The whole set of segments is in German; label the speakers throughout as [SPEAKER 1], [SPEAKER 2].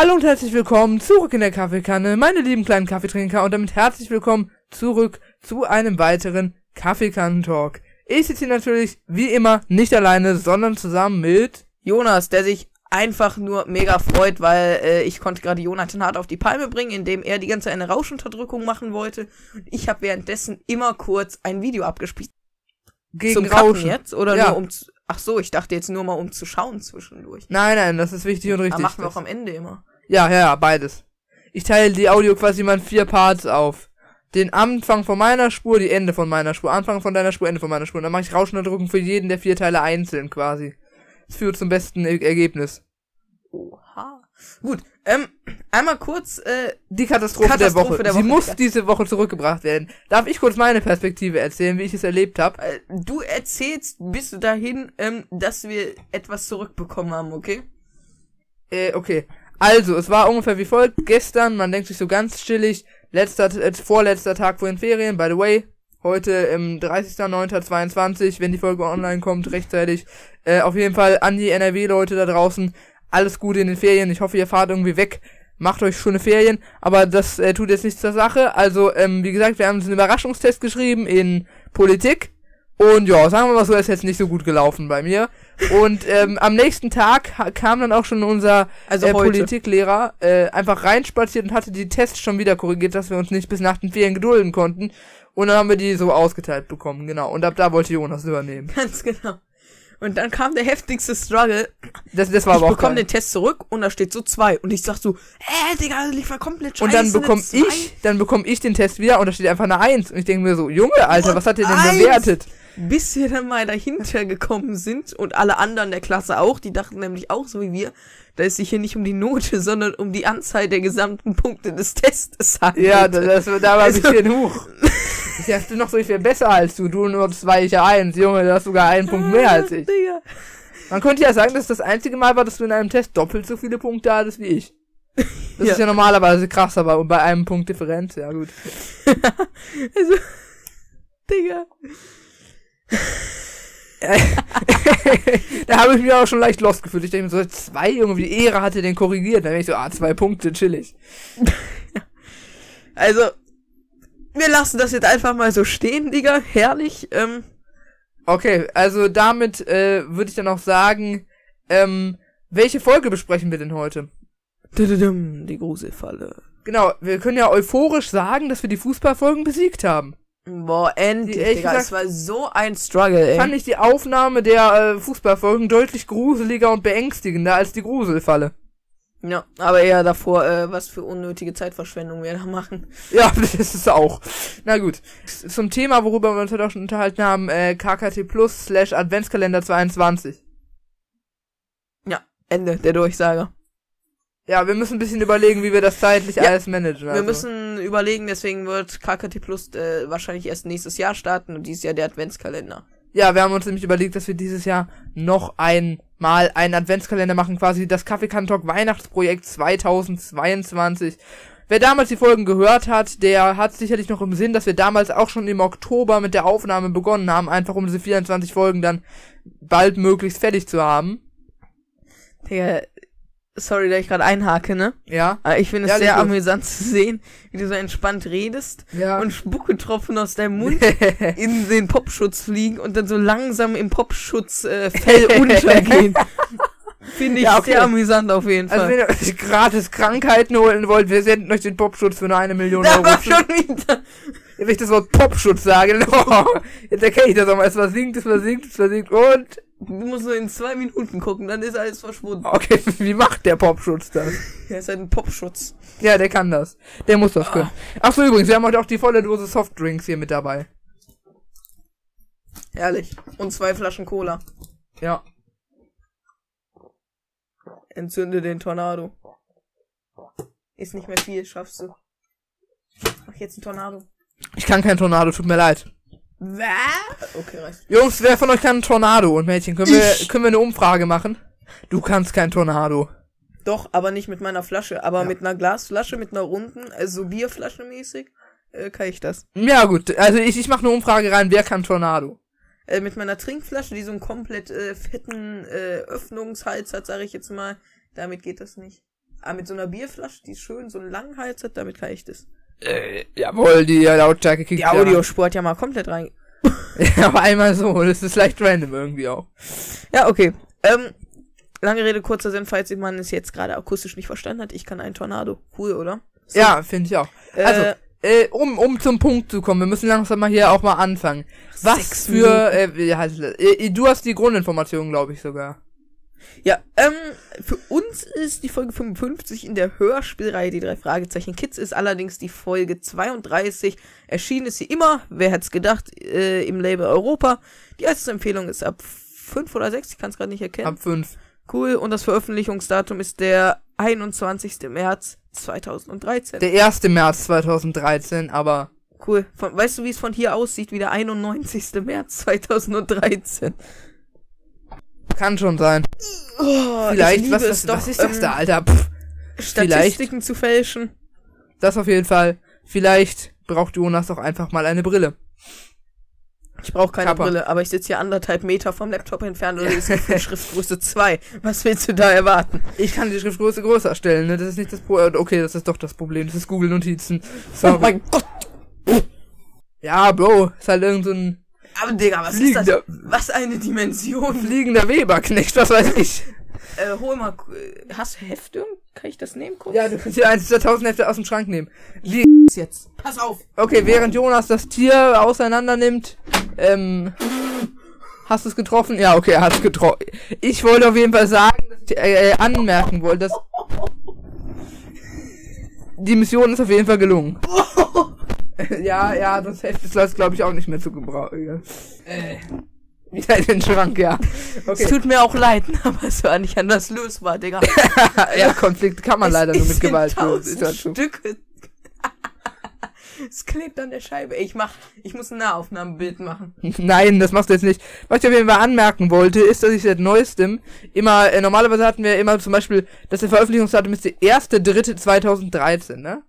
[SPEAKER 1] Hallo und herzlich willkommen zurück in der Kaffeekanne, meine lieben kleinen Kaffeetrinker und damit herzlich willkommen zurück zu einem weiteren Kaffeekannen-Talk. Ich sitze hier natürlich wie immer nicht alleine, sondern zusammen mit
[SPEAKER 2] Jonas, der sich einfach nur mega freut, weil äh, ich konnte gerade Jonathan hart auf die Palme bringen, indem er die ganze Zeit eine Rauschunterdrückung machen wollte. Und ich habe währenddessen immer kurz ein Video abgespielt.
[SPEAKER 1] gegen
[SPEAKER 2] Zum Kacken
[SPEAKER 1] Rauschen.
[SPEAKER 2] jetzt? Oder
[SPEAKER 1] Ja.
[SPEAKER 2] nur um zu, Ach so, ich dachte jetzt nur mal um zu schauen zwischendurch.
[SPEAKER 1] Nein, nein, das ist wichtig und
[SPEAKER 2] Aber
[SPEAKER 1] richtig.
[SPEAKER 2] machen wir auch am Ende immer.
[SPEAKER 1] Ja, ja, ja, beides. Ich teile die Audio quasi mal in vier Parts auf. Den Anfang von meiner Spur, die Ende von meiner Spur, Anfang von deiner Spur, Ende von meiner Spur. Und dann mache ich Rauschunterdrückung für jeden der vier Teile einzeln quasi. Das führt zum besten er Ergebnis.
[SPEAKER 2] Oha. Gut, ähm, einmal kurz, äh,
[SPEAKER 1] Die Katastrophe, der
[SPEAKER 2] Katastrophe
[SPEAKER 1] Woche.
[SPEAKER 2] der
[SPEAKER 1] Sie
[SPEAKER 2] Woche.
[SPEAKER 1] muss diese Woche zurückgebracht werden. Darf ich kurz meine Perspektive erzählen, wie ich es erlebt habe?
[SPEAKER 2] äh, du erzählst bis dahin, ähm, dass wir etwas zurückbekommen haben, okay?
[SPEAKER 1] Äh, okay. Also, es war ungefähr wie folgt. Gestern, man denkt sich so ganz chillig, letzter, äh, vorletzter Tag vor den Ferien, by the way. Heute im 30.09.22, wenn die Folge online kommt, rechtzeitig. Äh, auf jeden Fall an die NRW-Leute da draußen. Alles Gute in den Ferien. Ich hoffe, ihr fahrt irgendwie weg. Macht euch schöne Ferien. Aber das äh, tut jetzt nichts zur Sache. Also, ähm, wie gesagt, wir haben uns einen Überraschungstest geschrieben in Politik. Und ja, sagen wir mal so, ist jetzt nicht so gut gelaufen bei mir. Und ähm, am nächsten Tag kam dann auch schon unser
[SPEAKER 2] Also
[SPEAKER 1] äh. Politiklehrer äh, einfach reinspaziert und hatte die Tests schon wieder korrigiert, dass wir uns nicht bis nach den Ferien gedulden konnten. Und dann haben wir die so ausgeteilt bekommen, genau. Und ab da wollte Jonas übernehmen.
[SPEAKER 2] Ganz genau. Und dann kam der heftigste Struggle.
[SPEAKER 1] Das, das war
[SPEAKER 2] ich
[SPEAKER 1] aber auch
[SPEAKER 2] bekomme
[SPEAKER 1] geil.
[SPEAKER 2] den Test zurück und da steht so zwei. Und ich sag so, äh, Digga, das lief ja komplett scheiße.
[SPEAKER 1] Und dann
[SPEAKER 2] eine
[SPEAKER 1] bekomme ich, dann bekomme ich den Test wieder und da steht einfach eine Eins. Und ich denke mir so, Junge, Alter, was hat ihr denn
[SPEAKER 2] Eins?
[SPEAKER 1] bewertet?
[SPEAKER 2] Bis wir dann mal dahinter gekommen sind und alle anderen der Klasse auch, die dachten nämlich auch so wie wir, da es sich hier nicht um die Note, sondern um die Anzahl der gesamten Punkte des Testes handelt.
[SPEAKER 1] Ja, das, das, da war ein
[SPEAKER 2] Also-
[SPEAKER 1] bisschen hoch. Ich dachte noch so, ich wäre besser als du. Du nur zwei, ich ja eins. Junge, du hast sogar einen Punkt mehr als ich. Man könnte ja sagen, dass das einzige Mal war, dass du in einem Test doppelt so viele Punkte hattest wie ich. Das
[SPEAKER 2] Ja.
[SPEAKER 1] ist ja normalerweise krass, aber bei einem Punkt Differenz, ja gut.
[SPEAKER 2] Also, Digga.
[SPEAKER 1] da habe ich mich auch schon leicht lost gefühlt. Ich denke mir so, zwei, Junge, wie Ehre hatte den korrigiert. Dann bin ich so, ah, zwei Punkte, chillig.
[SPEAKER 2] Also, wir lassen das jetzt einfach mal so stehen, Digga. Herrlich. Ähm,
[SPEAKER 1] Okay, also damit äh, würde ich dann auch sagen, ähm, welche Folge besprechen wir denn heute?
[SPEAKER 2] Die Gruselfalle.
[SPEAKER 1] Genau, wir können ja euphorisch sagen, dass wir die Fußballfolgen besiegt haben.
[SPEAKER 2] Boah, endlich,
[SPEAKER 1] Die-
[SPEAKER 2] Digga.
[SPEAKER 1] gesagt-
[SPEAKER 2] Es war so ein Struggle, ey.
[SPEAKER 1] Fand ich die Aufnahme der äh, Fußballfolgen deutlich gruseliger und beängstigender als die Gruselfalle.
[SPEAKER 2] Ja, aber eher davor, äh, was für unnötige Zeitverschwendung wir da machen.
[SPEAKER 1] Ja, das ist auch. Na gut. Zum Thema, worüber wir uns heute auch schon unterhalten haben, äh, KKT Plus slash Adventskalender 22.
[SPEAKER 2] Ja, Ende der Durchsage.
[SPEAKER 1] Ja, wir müssen ein bisschen überlegen, wie wir das zeitlich
[SPEAKER 2] Ja,
[SPEAKER 1] alles managen.
[SPEAKER 2] Wir
[SPEAKER 1] also.
[SPEAKER 2] müssen überlegen, deswegen wird KKT Plus äh, wahrscheinlich erst nächstes Jahr starten und dieses Jahr der Adventskalender.
[SPEAKER 1] Ja, wir haben uns nämlich überlegt, dass wir dieses Jahr noch einmal einen Adventskalender machen, quasi das Kaffeekantalk Weihnachtsprojekt 2022. Wer damals die Folgen gehört hat, der hat sicherlich noch im Sinn, dass wir damals auch schon im Oktober mit der Aufnahme begonnen haben, einfach um diese 24 Folgen dann bald möglichst fertig zu haben.
[SPEAKER 2] Digga, sorry, dass ich gerade einhake, ne?
[SPEAKER 1] Ja.
[SPEAKER 2] Aber ich finde es
[SPEAKER 1] Ja,
[SPEAKER 2] sehr amüsant zu sehen, wie du so entspannt redest
[SPEAKER 1] Ja.
[SPEAKER 2] und Spucketropfen aus deinem Mund in den Popschutz fliegen und dann so langsam im Popschutz äh, Fell untergehen. Finde ich
[SPEAKER 1] Ja, okay.
[SPEAKER 2] sehr amüsant auf jeden
[SPEAKER 1] Also
[SPEAKER 2] Fall.
[SPEAKER 1] wenn ihr euch gratis Krankheiten holen wollt, wir senden euch den Popschutz für nur eine Million
[SPEAKER 2] da
[SPEAKER 1] Euro.
[SPEAKER 2] war schon wieder.
[SPEAKER 1] Wenn ich das Wort Popschutz sage, oh, jetzt erkenne ich das auch mal. Es versinkt, es versinkt, es versinkt und
[SPEAKER 2] Du musst nur in zwei Minuten gucken, dann ist alles verschwunden.
[SPEAKER 1] Okay, wie macht der Popschutz das?
[SPEAKER 2] Er ist halt ein Popschutz.
[SPEAKER 1] Ja, der kann das. Der muss das können. Ach so, übrigens, wir haben heute auch die volle Dose Softdrinks hier mit dabei.
[SPEAKER 2] Herrlich. Und zwei Flaschen Cola.
[SPEAKER 1] Ja.
[SPEAKER 2] Entzünde den Tornado. Ist nicht mehr viel, schaffst du. Mach jetzt ein Tornado.
[SPEAKER 1] Ich kann kein Tornado, tut mir leid.
[SPEAKER 2] Was? Okay, reicht.
[SPEAKER 1] Jungs, wer von euch kann ein Tornado? Und Mädchen, können wir,
[SPEAKER 2] Ich.
[SPEAKER 1] können wir eine Umfrage machen? Du kannst kein Tornado.
[SPEAKER 2] Doch, aber nicht mit meiner Flasche, aber
[SPEAKER 1] Ja.
[SPEAKER 2] mit einer Glasflasche, mit einer runden, also Bierflasche mäßig, äh, kann ich das.
[SPEAKER 1] Ja, gut. Also ich, ich mache eine Umfrage rein, wer kann Tornado?
[SPEAKER 2] Äh, mit meiner Trinkflasche, die so einen komplett äh, fetten äh, Öffnungshals hat, sage ich jetzt mal, damit geht das nicht. Ah, mit so einer Bierflasche, die schön so einen langen Hals hat, damit kann ich das.
[SPEAKER 1] Äh, jawohl, die Lautstärke kickt
[SPEAKER 2] Die
[SPEAKER 1] ja
[SPEAKER 2] Audiospur hat ja mal komplett rein.
[SPEAKER 1] Ja, aber einmal so, das ist leicht random irgendwie auch.
[SPEAKER 2] Ja, okay. Ähm, lange Rede, kurzer Sinn, falls man es jetzt gerade akustisch nicht verstanden hat. Ich kann einen Tornado. Cool, oder? So,
[SPEAKER 1] Ja, finde ich auch.
[SPEAKER 2] äh,
[SPEAKER 1] Also, äh, um, um zum Punkt zu kommen, wir müssen langsam mal hier auch mal anfangen. Was für, äh, wie heißt es? Äh, du hast die Grundinformationen, glaube ich sogar.
[SPEAKER 2] Ja, ähm, für uns ist die Folge 55 in der Hörspielreihe Die drei Fragezeichen Kids ist allerdings die Folge 32. Erschienen ist sie immer, wer hätte es gedacht, äh, im Label Europa. Die erste Empfehlung ist ab 5 oder 6, ich kann es gerade nicht erkennen.
[SPEAKER 1] Ab fünf.
[SPEAKER 2] Cool, und das Veröffentlichungsdatum ist der 21. März 2013.
[SPEAKER 1] Der 1. März 2013, aber
[SPEAKER 2] cool. Von, weißt du, wie es von hier aussieht? Wie der 91. März 2013.
[SPEAKER 1] kann schon sein.
[SPEAKER 2] Oh,
[SPEAKER 1] Vielleicht, was,
[SPEAKER 2] es
[SPEAKER 1] was,
[SPEAKER 2] doch,
[SPEAKER 1] was ist das
[SPEAKER 2] ähm,
[SPEAKER 1] da, Alter? Pff,
[SPEAKER 2] Statistiken zu fälschen.
[SPEAKER 1] das auf jeden Fall. Vielleicht braucht Jonas doch einfach mal eine Brille.
[SPEAKER 2] Ich brauche keine
[SPEAKER 1] Kappa.
[SPEAKER 2] Brille, aber ich sitze hier anderthalb Meter vom Laptop entfernt und lese von Schriftgröße 2. Was willst du da erwarten?
[SPEAKER 1] Ich kann die Schriftgröße größer stellen, ne? Das ist nicht das Problem. Okay, das ist doch das Problem. Das ist Google Notizen. Sorry.
[SPEAKER 2] Oh mein Gott.
[SPEAKER 1] ja, Bro, ist halt irgend so ein
[SPEAKER 2] Aber Digga, was ist
[SPEAKER 1] Fliegender-
[SPEAKER 2] das? Was eine Dimension.
[SPEAKER 1] fliegender Weberknecht, was weiß ich.
[SPEAKER 2] Äh, hol mal, hast du Hefte? Kann ich das nehmen kurz?
[SPEAKER 1] Ja, du kannst dir eins dieser tausend Hefte aus dem Schrank nehmen. Wie
[SPEAKER 2] jetzt. Pass auf.
[SPEAKER 1] okay, während Jonas das Tier auseinander nimmt, ähm, hast du es getroffen? Ja, okay, er hat es getroffen. Ich wollte auf jeden Fall sagen, dass ich äh, äh, anmerken wollte, dass die Mission ist auf jeden Fall gelungen. ja, ja, das Heft ist das glaube ich auch nicht mehr zu gebrauchen. Äh, wieder in den Schrank, ja.
[SPEAKER 2] Es
[SPEAKER 1] Okay.
[SPEAKER 2] tut mir auch leid, aber es war nicht anders lösbar, Digga.
[SPEAKER 1] ja, Konflikt kann man leider
[SPEAKER 2] Es
[SPEAKER 1] nur mit Gewalt lösen.
[SPEAKER 2] Stücke. es klebt an der Scheibe. Ich mach, ich muss ein Nahaufnahmebild machen.
[SPEAKER 1] Nein, das machst du jetzt nicht. Was ich auf jeden Fall anmerken wollte, ist, dass ich seit neuestem immer, äh, normalerweise hatten wir immer zum Beispiel, dass der Veröffentlichungsdatum ist der 1.3.2013, ne?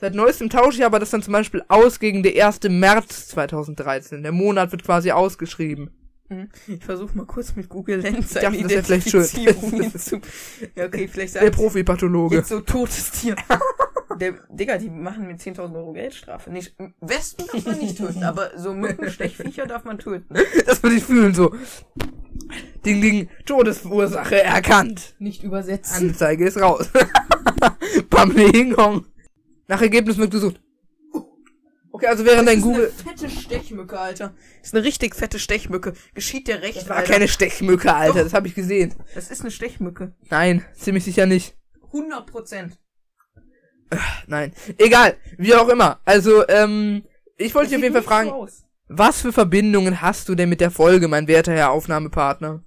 [SPEAKER 1] Seit neuestem tausche ich aber das dann zum Beispiel aus gegen der 1. März 2013. Der Monat wird quasi ausgeschrieben.
[SPEAKER 2] Mhm. Ich versuche mal kurz mit Google Lens
[SPEAKER 1] dachte,
[SPEAKER 2] eine
[SPEAKER 1] das vielleicht schön.
[SPEAKER 2] Identifizierung hinzu. Ja, okay, vielleicht
[SPEAKER 1] Der Profipathologe.
[SPEAKER 2] jetzt so totes Tier. Der, Digga, die machen mir 10.000 Euro Geldstrafe. Nicht, Wespen darf man nicht töten, aber so Mückenstechviecher darf man töten.
[SPEAKER 1] Das würde ich fühlen, so. Ding, ding, Todesursache erkannt.
[SPEAKER 2] Nicht übersetzen.
[SPEAKER 1] Anzeige ist raus. Bam, Ding, Hong. Nach Ergebnis wird gesucht. Okay, also während dein
[SPEAKER 2] das
[SPEAKER 1] Google...
[SPEAKER 2] ist eine fette Stechmücke, Alter. Das ist eine richtig fette Stechmücke. Geschieht dir recht,
[SPEAKER 1] Das war
[SPEAKER 2] Alter.
[SPEAKER 1] keine Stechmücke, Alter,
[SPEAKER 2] Doch.
[SPEAKER 1] das habe ich gesehen.
[SPEAKER 2] Das ist eine Stechmücke.
[SPEAKER 1] Nein, ziemlich sicher nicht.
[SPEAKER 2] 100 Prozent.
[SPEAKER 1] Nein. Egal, wie auch immer. Also, ähm, ich wollte dich auf jeden Fall fragen, was für Verbindungen hast du denn mit der Folge, mein werter Herr Aufnahmepartner?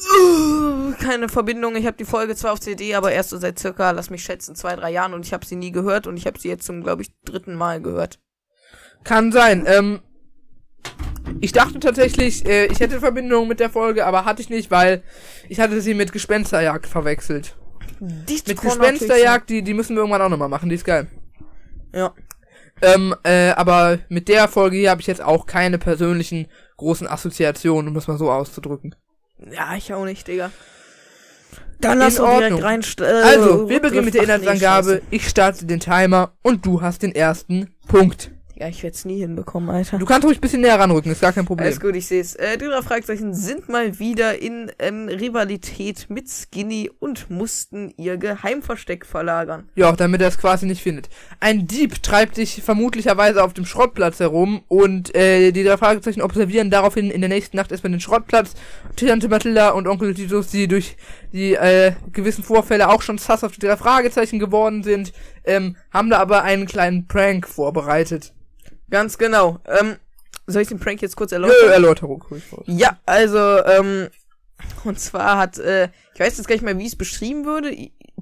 [SPEAKER 2] Uh, keine Verbindung. Ich habe die Folge zwar auf CD, aber erst so seit circa, lass mich schätzen, zwei, drei Jahren und ich habe sie nie gehört und ich habe sie jetzt zum, glaube ich, dritten Mal gehört.
[SPEAKER 1] Kann sein, ähm, ich dachte tatsächlich, äh, ich hätte Verbindungen mit der Folge, aber hatte ich nicht, weil ich hatte sie mit Gespensterjagd verwechselt.
[SPEAKER 2] Die
[SPEAKER 1] Mit Gespensterjagd, die, die müssen wir irgendwann auch nochmal machen, die ist geil.
[SPEAKER 2] Ja.
[SPEAKER 1] Ähm, äh, aber mit der Folge hier habe ich jetzt auch keine persönlichen großen Assoziationen, um das mal so auszudrücken.
[SPEAKER 2] Ja, ich auch nicht, Digga. Dann lass uns direkt rein. Äh,
[SPEAKER 1] Also, wir beginnen mit der
[SPEAKER 2] nee,
[SPEAKER 1] Inhaltsangabe.
[SPEAKER 2] scheiße.
[SPEAKER 1] ich starte den Timer und du hast den ersten Punkt.
[SPEAKER 2] Ja, ich werde es nie hinbekommen, Alter.
[SPEAKER 1] Du kannst ruhig ein bisschen näher ranrücken, ist gar kein Problem.
[SPEAKER 2] Alles gut, ich sehe es. Äh, die drei Fragezeichen sind mal wieder in ähm, Rivalität mit Skinny und mussten ihr Geheimversteck verlagern.
[SPEAKER 1] Ja, damit er es quasi nicht findet. Ein Dieb treibt sich vermutlicherweise auf dem Schrottplatz herum und äh, die drei Fragezeichen observieren daraufhin in der nächsten Nacht erstmal den Schrottplatz. Tante Mathilda und Onkel Titus, die durch die äh, gewissen Vorfälle auch schon sass auf die drei Fragezeichen geworden sind, ähm, haben da aber einen kleinen Prank vorbereitet.
[SPEAKER 2] Ganz genau. Ähm, soll ich den Prank jetzt kurz
[SPEAKER 1] Nö,
[SPEAKER 2] erläutern?
[SPEAKER 1] Erläuterung. ruhig vor.
[SPEAKER 2] Ja, also, ähm, und zwar hat, äh, ich weiß jetzt gar nicht mehr, wie es beschrieben würde,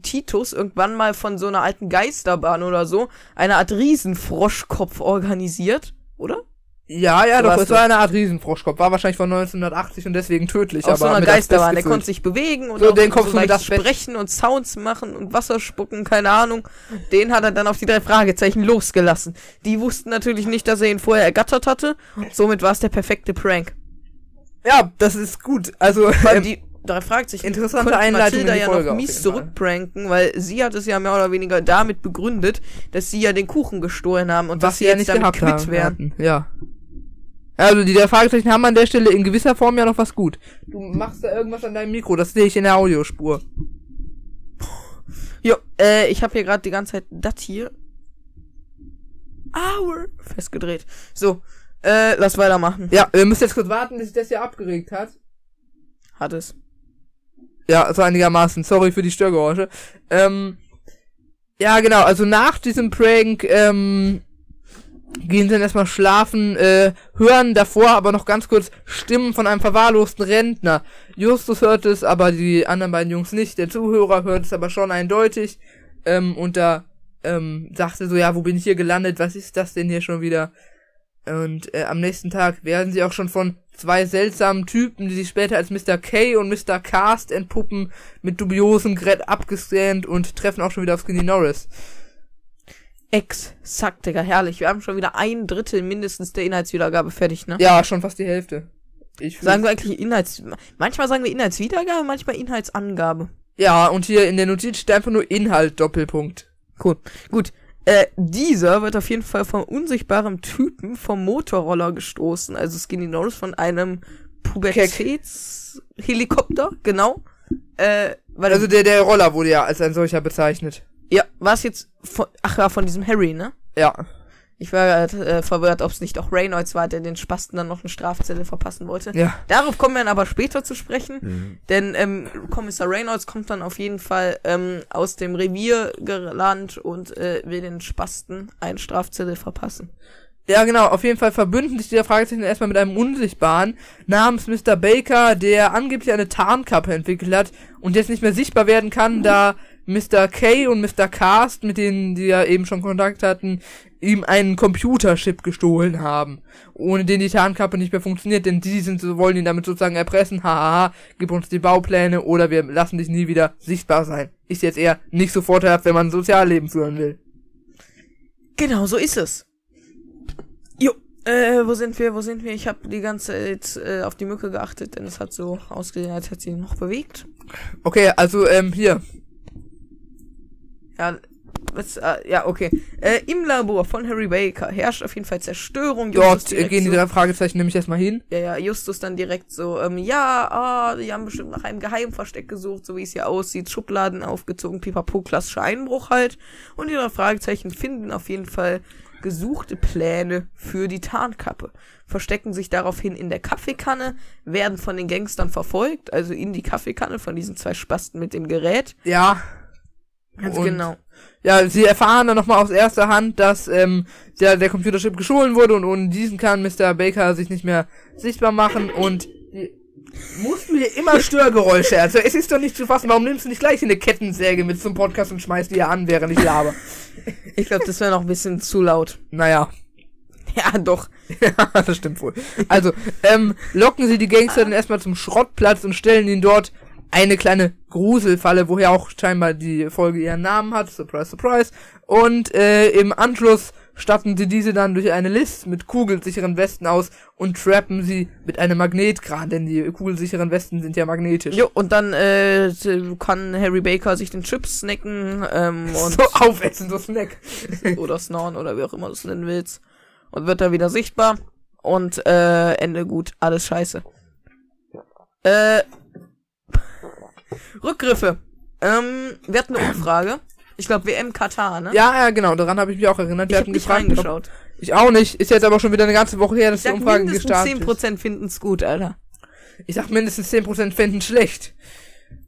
[SPEAKER 2] Titus irgendwann mal von so einer alten Geisterbahn oder so eine Art Riesenfroschkopf organisiert, oder?
[SPEAKER 1] Ja, ja,
[SPEAKER 2] So
[SPEAKER 1] doch, es
[SPEAKER 2] du-
[SPEAKER 1] war eine Art Riesenfroschkopf. War wahrscheinlich von 1980 und deswegen tödlich.
[SPEAKER 2] Auf so
[SPEAKER 1] aber
[SPEAKER 2] einer
[SPEAKER 1] mit Asbest
[SPEAKER 2] Geisterbahn. Der konnte sich bewegen und
[SPEAKER 1] So, den Kopf
[SPEAKER 2] so
[SPEAKER 1] so mit Asbest.
[SPEAKER 2] sprechen und Sounds machen und Wasser spucken, keine Ahnung. Den hat er dann auf die drei Fragezeichen losgelassen. Die wussten natürlich nicht, dass er ihn vorher ergattert hatte. Somit war es der perfekte Prank.
[SPEAKER 1] Ja, das ist gut. Also, ähm,
[SPEAKER 2] die drei Fragezeichen.
[SPEAKER 1] Interessante Einleitung in
[SPEAKER 2] Mathilda
[SPEAKER 1] die
[SPEAKER 2] ja
[SPEAKER 1] Folge
[SPEAKER 2] noch
[SPEAKER 1] auf
[SPEAKER 2] mies zurückpranken, weil sie hat es ja mehr oder weniger damit begründet, dass sie ja den Kuchen gestohlen haben und dass
[SPEAKER 1] Was
[SPEAKER 2] sie
[SPEAKER 1] sie ja
[SPEAKER 2] jetzt
[SPEAKER 1] nicht
[SPEAKER 2] damit quitt werden.
[SPEAKER 1] Ja. Also die der Fragezeichen haben an der Stelle in gewisser Form ja noch was gut. Du machst da irgendwas an deinem Mikro, das sehe ich in der Audiospur.
[SPEAKER 2] Jo, äh, ich habe hier gerade die ganze Zeit das hier. Hour festgedreht. So, äh, lass weitermachen.
[SPEAKER 1] Ja, wir müssen jetzt kurz warten, bis sich das hier abgeregt hat.
[SPEAKER 2] Hat es.
[SPEAKER 1] Ja, so einigermaßen. Sorry für die Störgeräusche. Ähm, ja, genau. Also nach diesem Prank ähm, gehen sie dann erstmal schlafen, äh, hören davor aber noch ganz kurz Stimmen von einem verwahrlosten Rentner. Justus hört es, aber die anderen beiden Jungs nicht. Der Zuhörer hört es aber schon eindeutig. Ähm, und da ähm, sagte so, ja, wo bin ich hier gelandet? Was ist das denn hier schon wieder? Und äh, am nächsten Tag werden sie auch schon von zwei seltsamen Typen, die sich später als Mr. K und Mr. Cast entpuppen, mit dubiosem Gerät abgescannt und treffen auch schon wieder auf Skinny Norris.
[SPEAKER 2] Exakt, Digga, herrlich. Wir haben schon wieder ein Drittel mindestens der Inhaltswiedergabe fertig, ne?
[SPEAKER 1] Ja, schon fast die Hälfte. Ich
[SPEAKER 2] Sagen wir eigentlich Inhalts... Manchmal sagen wir Inhaltswiedergabe, manchmal Inhaltsangabe.
[SPEAKER 1] ja, und hier in der Notiz steht einfach nur Inhalt, Doppelpunkt.
[SPEAKER 2] Cool. Gut. Äh, dieser wird auf jeden Fall vom unsichtbaren Typen vom Motorroller gestoßen. Also Skinny Norris von einem Pubertätshelikopter, genau. Äh, weil
[SPEAKER 1] Also der, der Roller wurde ja als ein solcher bezeichnet.
[SPEAKER 2] Ja, war es jetzt von, ach ja, von diesem Harry, ne?
[SPEAKER 1] Ja.
[SPEAKER 2] Ich war gerade äh, verwirrt, ob es nicht auch Reynolds war, der den Spasten dann noch eine Strafzettel verpassen wollte.
[SPEAKER 1] Ja.
[SPEAKER 2] Darauf kommen wir dann aber später zu sprechen, denn ähm, Kommissar Reynolds kommt dann auf jeden Fall ähm, aus dem Revier gelandet und äh, will den Spasten einen Strafzettel verpassen.
[SPEAKER 1] Ja, genau. Auf jeden Fall verbünden sich die Fragezeichen erstmal mit einem Unsichtbaren namens Mr. Baker, der angeblich eine Tarnkappe entwickelt hat und jetzt nicht mehr sichtbar werden kann, da Mr. K und Mr. Cast, mit denen die ja eben schon Kontakt hatten, ihm einen Computerchip gestohlen haben, ohne den die Tarnkappe nicht mehr funktioniert, denn die sind so, wollen ihn damit sozusagen erpressen, hahaha, gib uns die Baupläne oder wir lassen dich nie wieder sichtbar sein. Ist jetzt eher nicht so vorteilhaft, wenn man ein Sozialleben führen will.
[SPEAKER 2] Genau, so ist es. Jo, äh, wo sind wir, wo sind wir? Ich habe die ganze Zeit äh, auf die Mücke geachtet, denn es hat so ausgesehen, als hätte sie noch bewegt.
[SPEAKER 1] Okay, also, ähm, hier,
[SPEAKER 2] Ja, was, äh, ja, okay. Äh, Im Labor von Harry Baker herrscht auf jeden Fall Zerstörung.
[SPEAKER 1] Dort äh, gehen die drei Fragezeichen nämlich erstmal hin.
[SPEAKER 2] ja, ja, Justus dann direkt so, ähm, ja, ah, die haben bestimmt nach einem Geheimversteck gesucht, so wie es hier aussieht, Schubladen aufgezogen, pipapo, klassischer Einbruch halt. Und die drei Fragezeichen finden auf jeden Fall gesuchte Pläne für die Tarnkappe. Verstecken sich daraufhin in der Kaffeekanne, werden von den Gangstern verfolgt, also in die Kaffeekanne von diesen zwei Spasten mit dem Gerät.
[SPEAKER 1] Ja.
[SPEAKER 2] Ganz
[SPEAKER 1] Und-
[SPEAKER 2] genau.
[SPEAKER 1] Ja, sie erfahren dann nochmal aus erster Hand, dass ähm, der, der Computerchip gestohlen wurde und ohne diesen kann Mr. Baker sich nicht mehr sichtbar machen und die musst mir immer Störgeräusche. Also es ist doch nicht zu fassen, warum nimmst du nicht gleich eine Kettensäge mit zum Podcast und schmeißt die hier an, während ich laber?
[SPEAKER 2] Ich glaube, das wäre noch ein bisschen zu laut.
[SPEAKER 1] Naja.
[SPEAKER 2] Ja, doch.
[SPEAKER 1] Ja, das stimmt wohl. Also, ähm, locken sie die Gangster dann erstmal zum Schrottplatz und stellen ihnen dort eine kleine Gruselfalle, woher auch scheinbar die Folge ihren Namen hat. Surprise, surprise. Und äh, im Anschluss statten sie diese dann durch eine List mit kugelsicheren Westen aus und trappen sie mit einem Magnetkran, denn die kugelsicheren Westen sind ja magnetisch.
[SPEAKER 2] Jo, und dann äh, kann Harry Baker sich den Chip snacken ähm, und
[SPEAKER 1] So aufessen, so Snack.
[SPEAKER 2] oder snoren oder wie auch immer du es nennen willst. Und wird da wieder sichtbar. Und äh, Ende gut, alles scheiße. Äh, Rückgriffe. Ähm, wir hatten eine Umfrage. Ich glaube WM Katar, ne?
[SPEAKER 1] Ja, ja, genau, daran habe ich mich auch erinnert.
[SPEAKER 2] ich
[SPEAKER 1] Wir
[SPEAKER 2] hab
[SPEAKER 1] hatten
[SPEAKER 2] nicht
[SPEAKER 1] gefragt, ob-
[SPEAKER 2] reingeschaut.
[SPEAKER 1] Ich auch nicht. Ist jetzt aber schon wieder eine ganze Woche her, dass
[SPEAKER 2] Ich
[SPEAKER 1] die Umfrage gestartet ist.
[SPEAKER 2] 10% finden's gut, Alter.
[SPEAKER 1] Ich sag mindestens 10% fänden schlecht.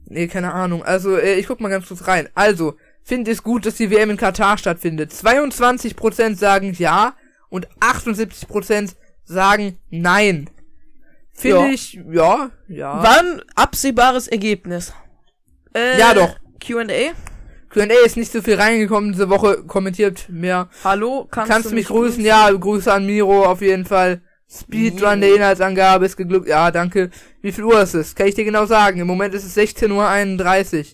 [SPEAKER 1] Nee, keine Ahnung. Also, äh, ich guck mal ganz kurz rein. Also, finde es gut, dass die WM in Katar stattfindet. 22% sagen ja und 78% sagen nein. Finde
[SPEAKER 2] Ja.
[SPEAKER 1] ich, ja, ja.
[SPEAKER 2] War ein absehbares Ergebnis. Äh,
[SPEAKER 1] Ja, doch.
[SPEAKER 2] Q&A.
[SPEAKER 1] Q&A ist nicht so viel reingekommen diese Woche, kommentiert mehr.
[SPEAKER 2] Hallo, kannst,
[SPEAKER 1] Kannst,
[SPEAKER 2] du
[SPEAKER 1] mich grüßen? Ja, Grüße an Miro auf jeden Fall. Speedrun der Inhaltsangabe ist geglückt. Ja, danke. Wie viel Uhr ist es? Kann ich dir genau sagen. Im Moment ist es 16.31 Uhr.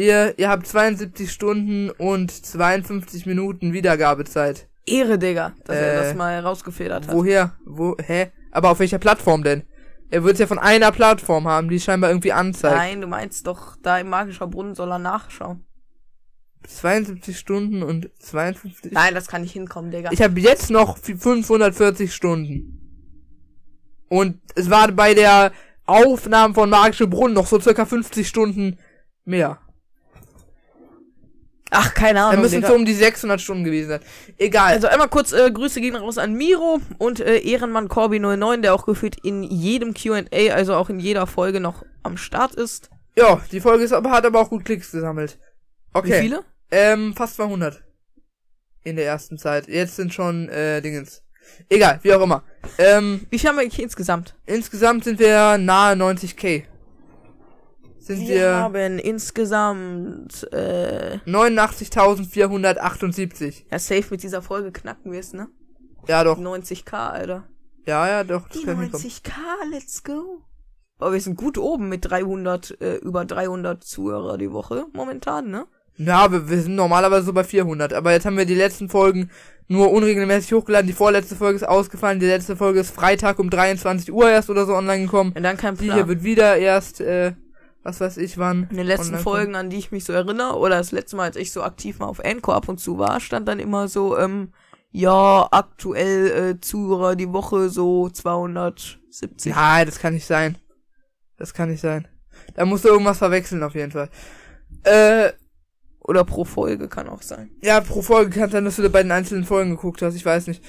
[SPEAKER 1] Ihr, ihr habt 72 Stunden und 52 Minuten Wiedergabezeit.
[SPEAKER 2] Ehre, Digga, dass er
[SPEAKER 1] Äh,
[SPEAKER 2] das mal rausgefedert hat.
[SPEAKER 1] Woher? Wo? Hä? Aber auf welcher Plattform denn? Er wird es ja von einer Plattform haben, die scheinbar irgendwie anzeigt.
[SPEAKER 2] Nein, du meinst doch, da im magischer Brunnen soll er nachschauen.
[SPEAKER 1] 72 Stunden und 52.
[SPEAKER 2] Nein, das kann nicht hinkommen, Digga.
[SPEAKER 1] Ich habe jetzt noch 540 Stunden. Und es war bei der Aufnahme von Magische Brunnen noch so circa 50 Stunden mehr.
[SPEAKER 2] Ach, keine Ahnung.
[SPEAKER 1] müssen
[SPEAKER 2] Digga.
[SPEAKER 1] so um die 600 Stunden gewesen sein. Egal.
[SPEAKER 2] Also einmal kurz äh, Grüße gehen raus an Miro und äh, Ehrenmann Corby09, der auch gefühlt in jedem Q&A, also auch in jeder Folge noch am Start ist.
[SPEAKER 1] ja, die Folge ist aber, hat aber auch gut Klicks gesammelt. Okay.
[SPEAKER 2] Wie viele?
[SPEAKER 1] Ähm, fast 200. In der ersten Zeit. Jetzt sind schon, äh, Dingens. Egal, wie auch immer. Ähm,
[SPEAKER 2] Wie viel haben wir eigentlich insgesamt?
[SPEAKER 1] insgesamt sind wir nahe 90k. Sind
[SPEAKER 2] Wir
[SPEAKER 1] wir
[SPEAKER 2] haben insgesamt äh,
[SPEAKER 1] 89.478.
[SPEAKER 2] ja safe mit dieser Folge knacken wir es, ne?
[SPEAKER 1] Ja, doch.
[SPEAKER 2] 90k, Alter.
[SPEAKER 1] Ja, ja, doch.
[SPEAKER 2] Die
[SPEAKER 1] kann hinkommen.
[SPEAKER 2] 90k, let's go. Aber wir sind gut oben mit 300, äh, über 300 Zuhörer die Woche momentan, ne?
[SPEAKER 1] Ja, wir, wir sind normalerweise so bei 400. Aber jetzt haben wir die letzten Folgen nur unregelmäßig hochgeladen. Die vorletzte Folge ist ausgefallen. Die letzte Folge ist Freitag um 23 Uhr erst oder so online gekommen.
[SPEAKER 2] Und dann kein
[SPEAKER 1] Die
[SPEAKER 2] Plan.
[SPEAKER 1] hier wird wieder erst, äh, was weiß ich wann.
[SPEAKER 2] In den letzten Folgen, an die ich mich so erinnere, oder das letzte Mal, als ich so aktiv mal auf Anchor ab und zu war, stand dann immer so, ähm, ja, aktuell äh, Zuhörer die Woche so 270.
[SPEAKER 1] Ja, das kann nicht sein. Das kann nicht sein. Da musst du irgendwas verwechseln auf jeden Fall. Äh,
[SPEAKER 2] Oder pro Folge kann auch sein.
[SPEAKER 1] ja, pro Folge kann sein, dass du da bei den einzelnen Folgen geguckt hast. Ich weiß nicht.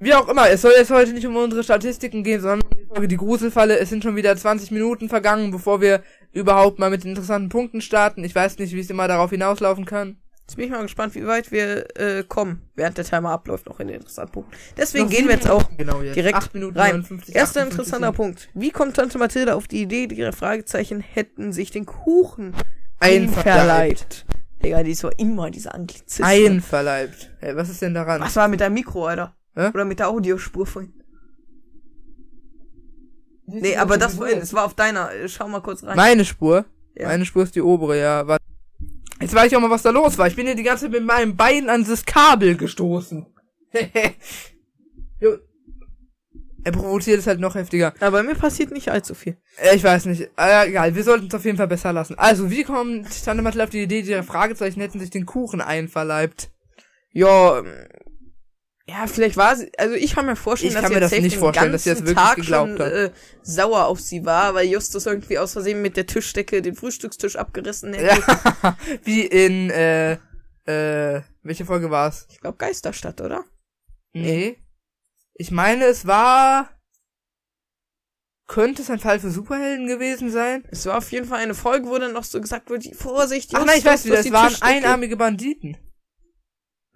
[SPEAKER 1] Wie auch immer, es soll jetzt heute nicht um unsere Statistiken gehen, sondern Folge Die Gruselfalle. Es sind schon wieder 20 Minuten vergangen, bevor wir überhaupt mal mit interessanten Punkten starten. Ich weiß nicht, wie es immer darauf hinauslaufen kann.
[SPEAKER 2] Jetzt bin ich mal gespannt, wie weit wir äh, kommen, während der Timer abläuft, noch in den interessanten Punkten. Deswegen
[SPEAKER 1] Noch
[SPEAKER 2] gehen wir jetzt auch
[SPEAKER 1] genau jetzt.
[SPEAKER 2] direkt
[SPEAKER 1] Acht Minuten
[SPEAKER 2] rein.
[SPEAKER 1] 59,
[SPEAKER 2] Erster
[SPEAKER 1] 58
[SPEAKER 2] interessanter. Punkt. Wie kommt Tante Mathilda auf die Idee, die ihre Fragezeichen hätten sich den Kuchen
[SPEAKER 1] Einverleibt.
[SPEAKER 2] einverleibt? Digga, die ist so immer diese Anglizismen.
[SPEAKER 1] Einverleibt. Hey, was ist denn daran?
[SPEAKER 2] Was war mit deinem Mikro, Alter?
[SPEAKER 1] Hä?
[SPEAKER 2] Oder mit der Audiospur vorhin? Nee, aber das vorhin, es war auf deiner. Äh, Schau mal kurz rein.
[SPEAKER 1] Meine Spur?
[SPEAKER 2] Ja.
[SPEAKER 1] Meine Spur ist die obere, ja. Warte. Jetzt weiß ich auch mal, was da los war. Ich bin hier die ganze Zeit mit meinem Bein an das Kabel gestoßen. Jo. er provoziert es halt noch heftiger.
[SPEAKER 2] Aber mir passiert nicht allzu viel.
[SPEAKER 1] Äh, ich weiß nicht. Äh, egal, wir sollten es auf jeden Fall besser lassen. Also, wie kommt Tante Mathilda auf die Idee, die Fragezeichen hätten sich den Kuchen einverleibt?
[SPEAKER 2] Ja, ähm, ja, vielleicht war sie, also ich kann mir vorstellen,
[SPEAKER 1] Ich
[SPEAKER 2] dass
[SPEAKER 1] kann
[SPEAKER 2] sie
[SPEAKER 1] mir
[SPEAKER 2] jetzt
[SPEAKER 1] das nicht
[SPEAKER 2] den
[SPEAKER 1] vorstellen, dass sie das
[SPEAKER 2] ganzen
[SPEAKER 1] wirklich
[SPEAKER 2] Tag
[SPEAKER 1] geglaubt
[SPEAKER 2] schon,
[SPEAKER 1] hat.
[SPEAKER 2] Äh, sauer auf sie war, weil Justus irgendwie aus Versehen mit der Tischdecke den Frühstückstisch abgerissen hätte.
[SPEAKER 1] Ja, wie in, äh, äh, welche Folge war's?
[SPEAKER 2] Ich glaube Geisterstadt, oder?
[SPEAKER 1] Nee. Ich meine, es war. Könnte es ein Fall für Superhelden gewesen sein?
[SPEAKER 2] Es war auf jeden Fall eine Folge, wo dann noch so gesagt wurde, Vorsicht,
[SPEAKER 1] Ach nein, ich weiß wieder, es
[SPEAKER 2] die
[SPEAKER 1] waren einarmige Banditen.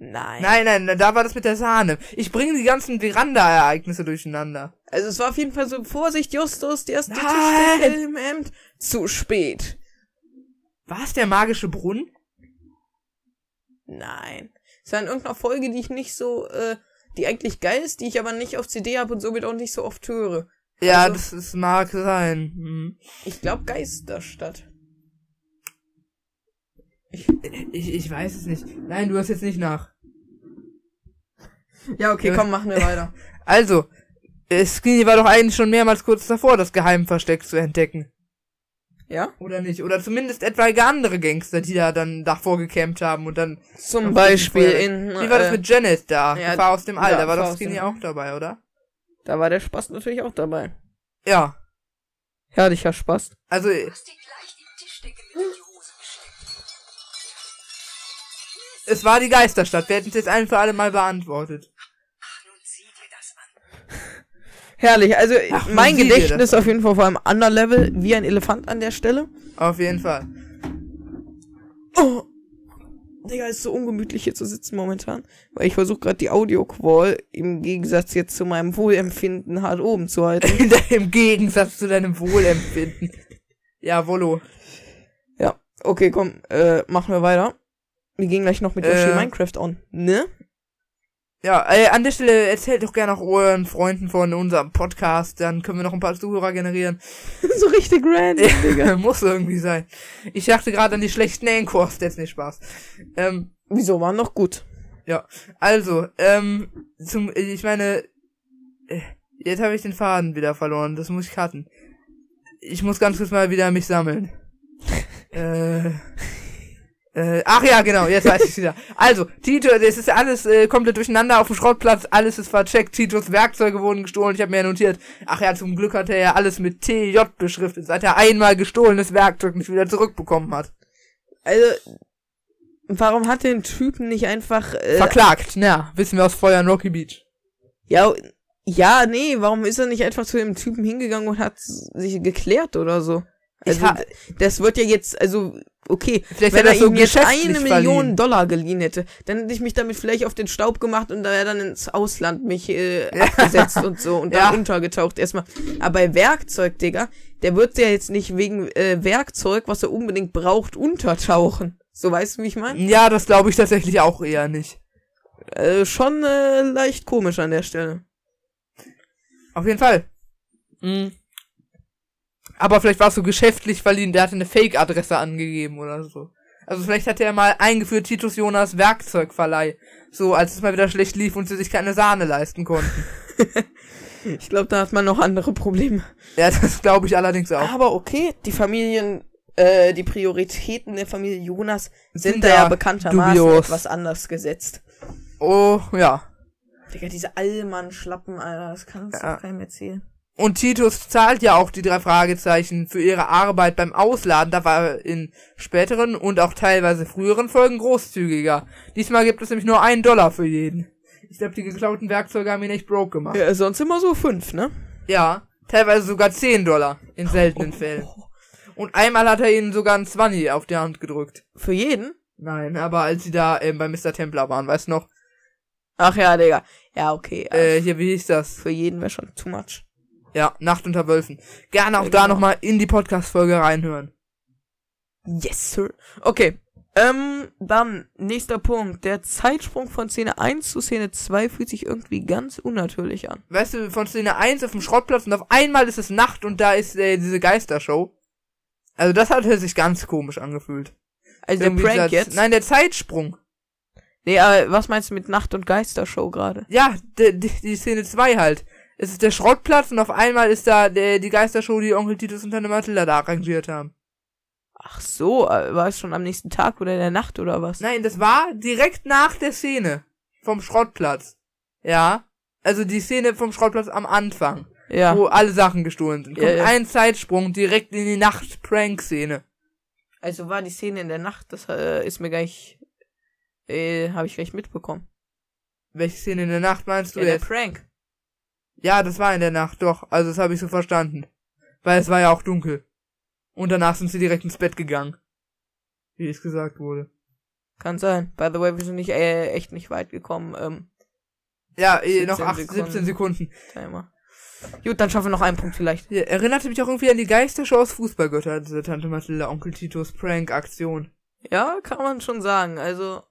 [SPEAKER 2] Nein.
[SPEAKER 1] Nein, nein, da war das mit der Sahne. Ich bringe die ganzen Veranda-Ereignisse durcheinander.
[SPEAKER 2] Also es war auf jeden Fall so, Vorsicht, Justus, der ist im Hemd. Zu spät.
[SPEAKER 1] War es der magische Brunnen?
[SPEAKER 2] Nein. Es war in irgendeiner Folge, die ich nicht so, äh, die eigentlich geil ist, die ich aber nicht auf CD habe und somit auch nicht so oft höre.
[SPEAKER 1] Ja,
[SPEAKER 2] Also-
[SPEAKER 1] das, das mag sein. Hm.
[SPEAKER 2] Ich glaube Geisterstadt.
[SPEAKER 1] Ich, ich weiß es nicht. Nein, du hast jetzt nicht nach.
[SPEAKER 2] Ja, okay, komm, machen wir weiter.
[SPEAKER 1] Also, Skinny war doch eigentlich schon mehrmals kurz davor, das Geheimversteck zu entdecken.
[SPEAKER 2] Ja?
[SPEAKER 1] Oder nicht? Oder zumindest etwaige andere Gangster, die da dann davor gecampt haben und dann.
[SPEAKER 2] Zum Beispiel in.
[SPEAKER 1] Wie war das
[SPEAKER 2] äh,
[SPEAKER 1] mit Janet da?
[SPEAKER 2] ja,
[SPEAKER 1] Gefahr aus dem All.
[SPEAKER 2] ja,
[SPEAKER 1] Da war doch Skinny auch dabei, oder?
[SPEAKER 2] Da war der Spaß natürlich auch dabei.
[SPEAKER 1] Ja.
[SPEAKER 2] Herrlicher Spaß.
[SPEAKER 1] Also,
[SPEAKER 3] Du hast dir gleich die Tischdecke mit in die Hose gesteckt.
[SPEAKER 1] Es war die Geisterstadt. Wir hätten es jetzt ein für alle Mal beantwortet.
[SPEAKER 3] Ach, nun sieh dir das an.
[SPEAKER 2] Herrlich. Also
[SPEAKER 1] Ach,
[SPEAKER 2] mein Gedächtnis
[SPEAKER 1] das
[SPEAKER 2] auf jeden Fall vor einem anderen Level, wie ein Elefant an der Stelle.
[SPEAKER 1] Auf jeden Fall.
[SPEAKER 2] Oh. Digga, ist so ungemütlich hier zu sitzen momentan. Weil ich versuche gerade die Audio-Qual im Gegensatz jetzt zu meinem Wohlempfinden hart oben zu halten.
[SPEAKER 1] Im Gegensatz zu deinem Wohlempfinden. Ja, Wollo.
[SPEAKER 2] ja, okay, komm, äh, machen wir weiter. Wir gehen gleich noch mit Yoshi
[SPEAKER 1] Äh.
[SPEAKER 2] Minecraft on. Ne?
[SPEAKER 1] Ja, äh, an der Stelle erzählt doch gerne auch euren Freunden von unserem Podcast, dann können wir noch ein paar Zuhörer generieren.
[SPEAKER 2] so richtig random, Digga.
[SPEAKER 1] Muss irgendwie sein. Ich dachte gerade an die schlechten Ankors, jetzt nicht Spaß. Ähm,
[SPEAKER 2] Wieso, war noch gut.
[SPEAKER 1] ja, also, ähm, zum, ich meine, äh, Jetzt habe ich den Faden wieder verloren. Das muss ich cutten. Ich muss ganz kurz mal wieder mich sammeln. äh, äh, ach ja, genau, jetzt weiß ich wieder. Also, Tito, das ist alles äh, komplett durcheinander auf dem Schrottplatz, alles ist vercheckt, Titos Werkzeuge wurden gestohlen, ich habe mir ja notiert, ach ja, zum Glück hat er ja alles mit TJ beschriftet, seit er einmal gestohlenes Werkzeug nicht wieder zurückbekommen hat.
[SPEAKER 2] Also, warum hat den Typen nicht einfach. Äh,
[SPEAKER 1] Verklagt, na, wissen wir aus Feuer in Rocky Beach.
[SPEAKER 2] ja, ja, nee, warum ist er nicht einfach zu dem Typen hingegangen und hat sich geklärt oder so? Also, das wird ja jetzt, also, okay,
[SPEAKER 1] Vielleicht
[SPEAKER 2] wenn er
[SPEAKER 1] er so
[SPEAKER 2] ihm jetzt eine Million. Dollar geliehen hätte, dann hätte ich mich damit vielleicht auf den Staub gemacht und da wäre dann ins Ausland mich äh, abgesetzt und so und dann
[SPEAKER 1] Ja.
[SPEAKER 2] untergetaucht erstmal. Aber bei Werkzeug, Digga, der wird ja jetzt nicht wegen äh, Werkzeug, was er unbedingt braucht, untertauchen. So weißt du, wie ich meine?
[SPEAKER 1] Ja, das glaube ich tatsächlich auch eher nicht.
[SPEAKER 2] Äh, schon äh, leicht komisch an der Stelle.
[SPEAKER 1] Auf jeden Fall. Mhm. Aber vielleicht war es so geschäftlich verliehen, der hatte eine Fake-Adresse angegeben oder so. Also vielleicht hatte er mal eingeführt Titus Jonas Werkzeugverleih. So, als es mal wieder schlecht lief und sie sich keine Sahne leisten konnten.
[SPEAKER 2] Ich glaube, da hat man noch andere Probleme.
[SPEAKER 1] ja, das glaube ich allerdings auch.
[SPEAKER 2] Aber okay, die Familien, äh, die Prioritäten der Familie Jonas sind,
[SPEAKER 1] Sind
[SPEAKER 2] da ja bekanntermaßen
[SPEAKER 1] dubios.
[SPEAKER 2] etwas anders gesetzt.
[SPEAKER 1] Oh, ja.
[SPEAKER 2] Digga, diese Allmann-Schlappen, Alter, das kann uns
[SPEAKER 1] Ja.
[SPEAKER 2] doch keinem erzählen.
[SPEAKER 1] Und Titus zahlt ja auch die drei Fragezeichen für ihre Arbeit beim Ausladen. Da war er in späteren und auch teilweise früheren Folgen großzügiger. Diesmal gibt es nämlich nur einen Dollar für jeden. Ich glaube, die geklauten Werkzeuge haben ihn echt broke gemacht.
[SPEAKER 2] Ja, sonst immer so fünf, ne?
[SPEAKER 1] Ja, teilweise sogar 10 Dollar in seltenen Fällen. Und einmal hat er ihnen sogar ein 20 auf die Hand gedrückt.
[SPEAKER 2] Für jeden?
[SPEAKER 1] Nein, aber als sie da ähm, bei Mr. Templar waren, weißt du noch?
[SPEAKER 2] Ach ja, Digga. Ja, okay.
[SPEAKER 1] Äh, hier, wie hieß das?
[SPEAKER 2] für jeden wäre schon too much.
[SPEAKER 1] Ja, Nacht unter Wölfen. Gerne auch
[SPEAKER 2] Ja,
[SPEAKER 1] da
[SPEAKER 2] genau.
[SPEAKER 1] nochmal in die Podcast-Folge reinhören.
[SPEAKER 2] Yes, sir. Okay. Ähm, dann, nächster Punkt. Der Zeitsprung von Szene 1 zu Szene 2 fühlt sich irgendwie ganz unnatürlich an.
[SPEAKER 1] Weißt du, von Szene 1 auf dem Schrottplatz und auf einmal ist es Nacht und da ist äh, diese Geistershow. Also das hat sich ganz komisch angefühlt.
[SPEAKER 2] Also der
[SPEAKER 1] Irgendwie
[SPEAKER 2] Prank
[SPEAKER 1] dieser-
[SPEAKER 2] jetzt?
[SPEAKER 1] Nein, der Zeitsprung.
[SPEAKER 2] Nee, aber was meinst du mit Nacht- und Geistershow gerade?
[SPEAKER 1] Ja, die, die, die Szene 2 halt. Es ist der Schrottplatz und auf einmal ist da der, die Geistershow, die Onkel Titus und Tante Mathilda da arrangiert haben.
[SPEAKER 2] Ach so, äh, war es schon am nächsten Tag oder in der Nacht oder was?
[SPEAKER 1] Nein, das war direkt nach der Szene vom Schrottplatz. Ja. Also die Szene vom Schrottplatz am Anfang,
[SPEAKER 2] Ja.
[SPEAKER 1] wo alle Sachen gestohlen sind. Kommt
[SPEAKER 2] Ja, ja.
[SPEAKER 1] ein Zeitsprung direkt in die Nacht-Prank-Szene.
[SPEAKER 2] Also war die Szene in der Nacht, das äh, ist mir gleich, äh, habe ich gleich mitbekommen.
[SPEAKER 1] Welche Szene in der Nacht meinst du
[SPEAKER 2] Ja, der
[SPEAKER 1] jetzt?
[SPEAKER 2] Prank.
[SPEAKER 1] Ja, das war in der Nacht, doch. Also das habe ich so verstanden. Weil es war ja auch dunkel. Und danach sind sie direkt ins Bett gegangen. Wie es gesagt wurde.
[SPEAKER 2] Kann sein. By the way, wir sind nicht, äh, echt nicht weit gekommen, ähm,
[SPEAKER 1] Ja, eh,
[SPEAKER 2] 17
[SPEAKER 1] noch 8,
[SPEAKER 2] Sekunden.
[SPEAKER 1] 17 Sekunden.
[SPEAKER 2] Timer. Gut, dann schaffen wir noch einen Punkt vielleicht.
[SPEAKER 1] Hier, erinnerte mich auch irgendwie an die Geistershow aus Fußballgötter, diese Tante Mathilda, Onkel Titos Prank-Aktion.
[SPEAKER 2] Ja, kann man schon sagen. Also.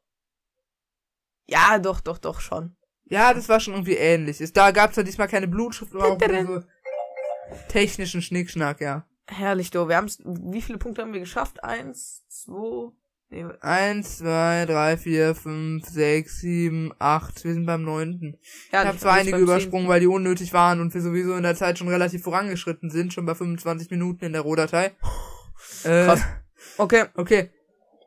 [SPEAKER 2] Ja, doch, doch, doch, schon.
[SPEAKER 1] Ja, das war schon irgendwie ähnlich. Es, da gab's ja diesmal keine Blutschrift, aber auch so technischen Schnickschnack, ja.
[SPEAKER 2] Herrlich, du. Wir haben's. Wie viele Punkte haben wir geschafft? Eins, zwei. Nee,
[SPEAKER 1] Eins, zwei, drei, vier, fünf, sechs, sieben, acht. Wir sind beim neunten.
[SPEAKER 2] ja,
[SPEAKER 1] Ich habe zwar einige übersprungen, weil die unnötig waren und wir sowieso in der Zeit schon relativ vorangeschritten sind, schon bei 25 Minuten in der Rohdatei. Äh,
[SPEAKER 2] Krass. Okay.
[SPEAKER 1] Okay.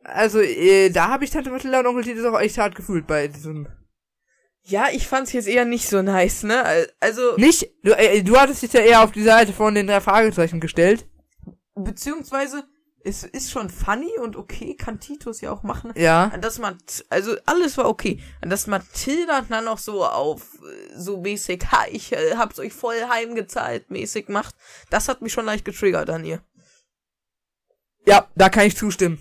[SPEAKER 1] Also, äh, da habe ich Tante Mathilda und Onkel Titus auch echt hart gefühlt bei diesem.
[SPEAKER 2] Ja, ich fand's jetzt eher nicht so nice, ne? Al- Also,
[SPEAKER 1] Nicht? Du, äh, du hattest dich ja eher auf die Seite von den drei Fragezeichen gestellt.
[SPEAKER 2] beziehungsweise, es ist schon funny und okay, kann Titus ja auch machen.
[SPEAKER 1] Ja.
[SPEAKER 2] An das man, also alles war okay. An das Mathilda dann noch so auf äh, so mäßig, ha, ich äh, hab's euch voll heimgezahlt, mäßig macht. Das hat mich schon leicht getriggert an ihr.
[SPEAKER 1] Ja, da kann ich zustimmen.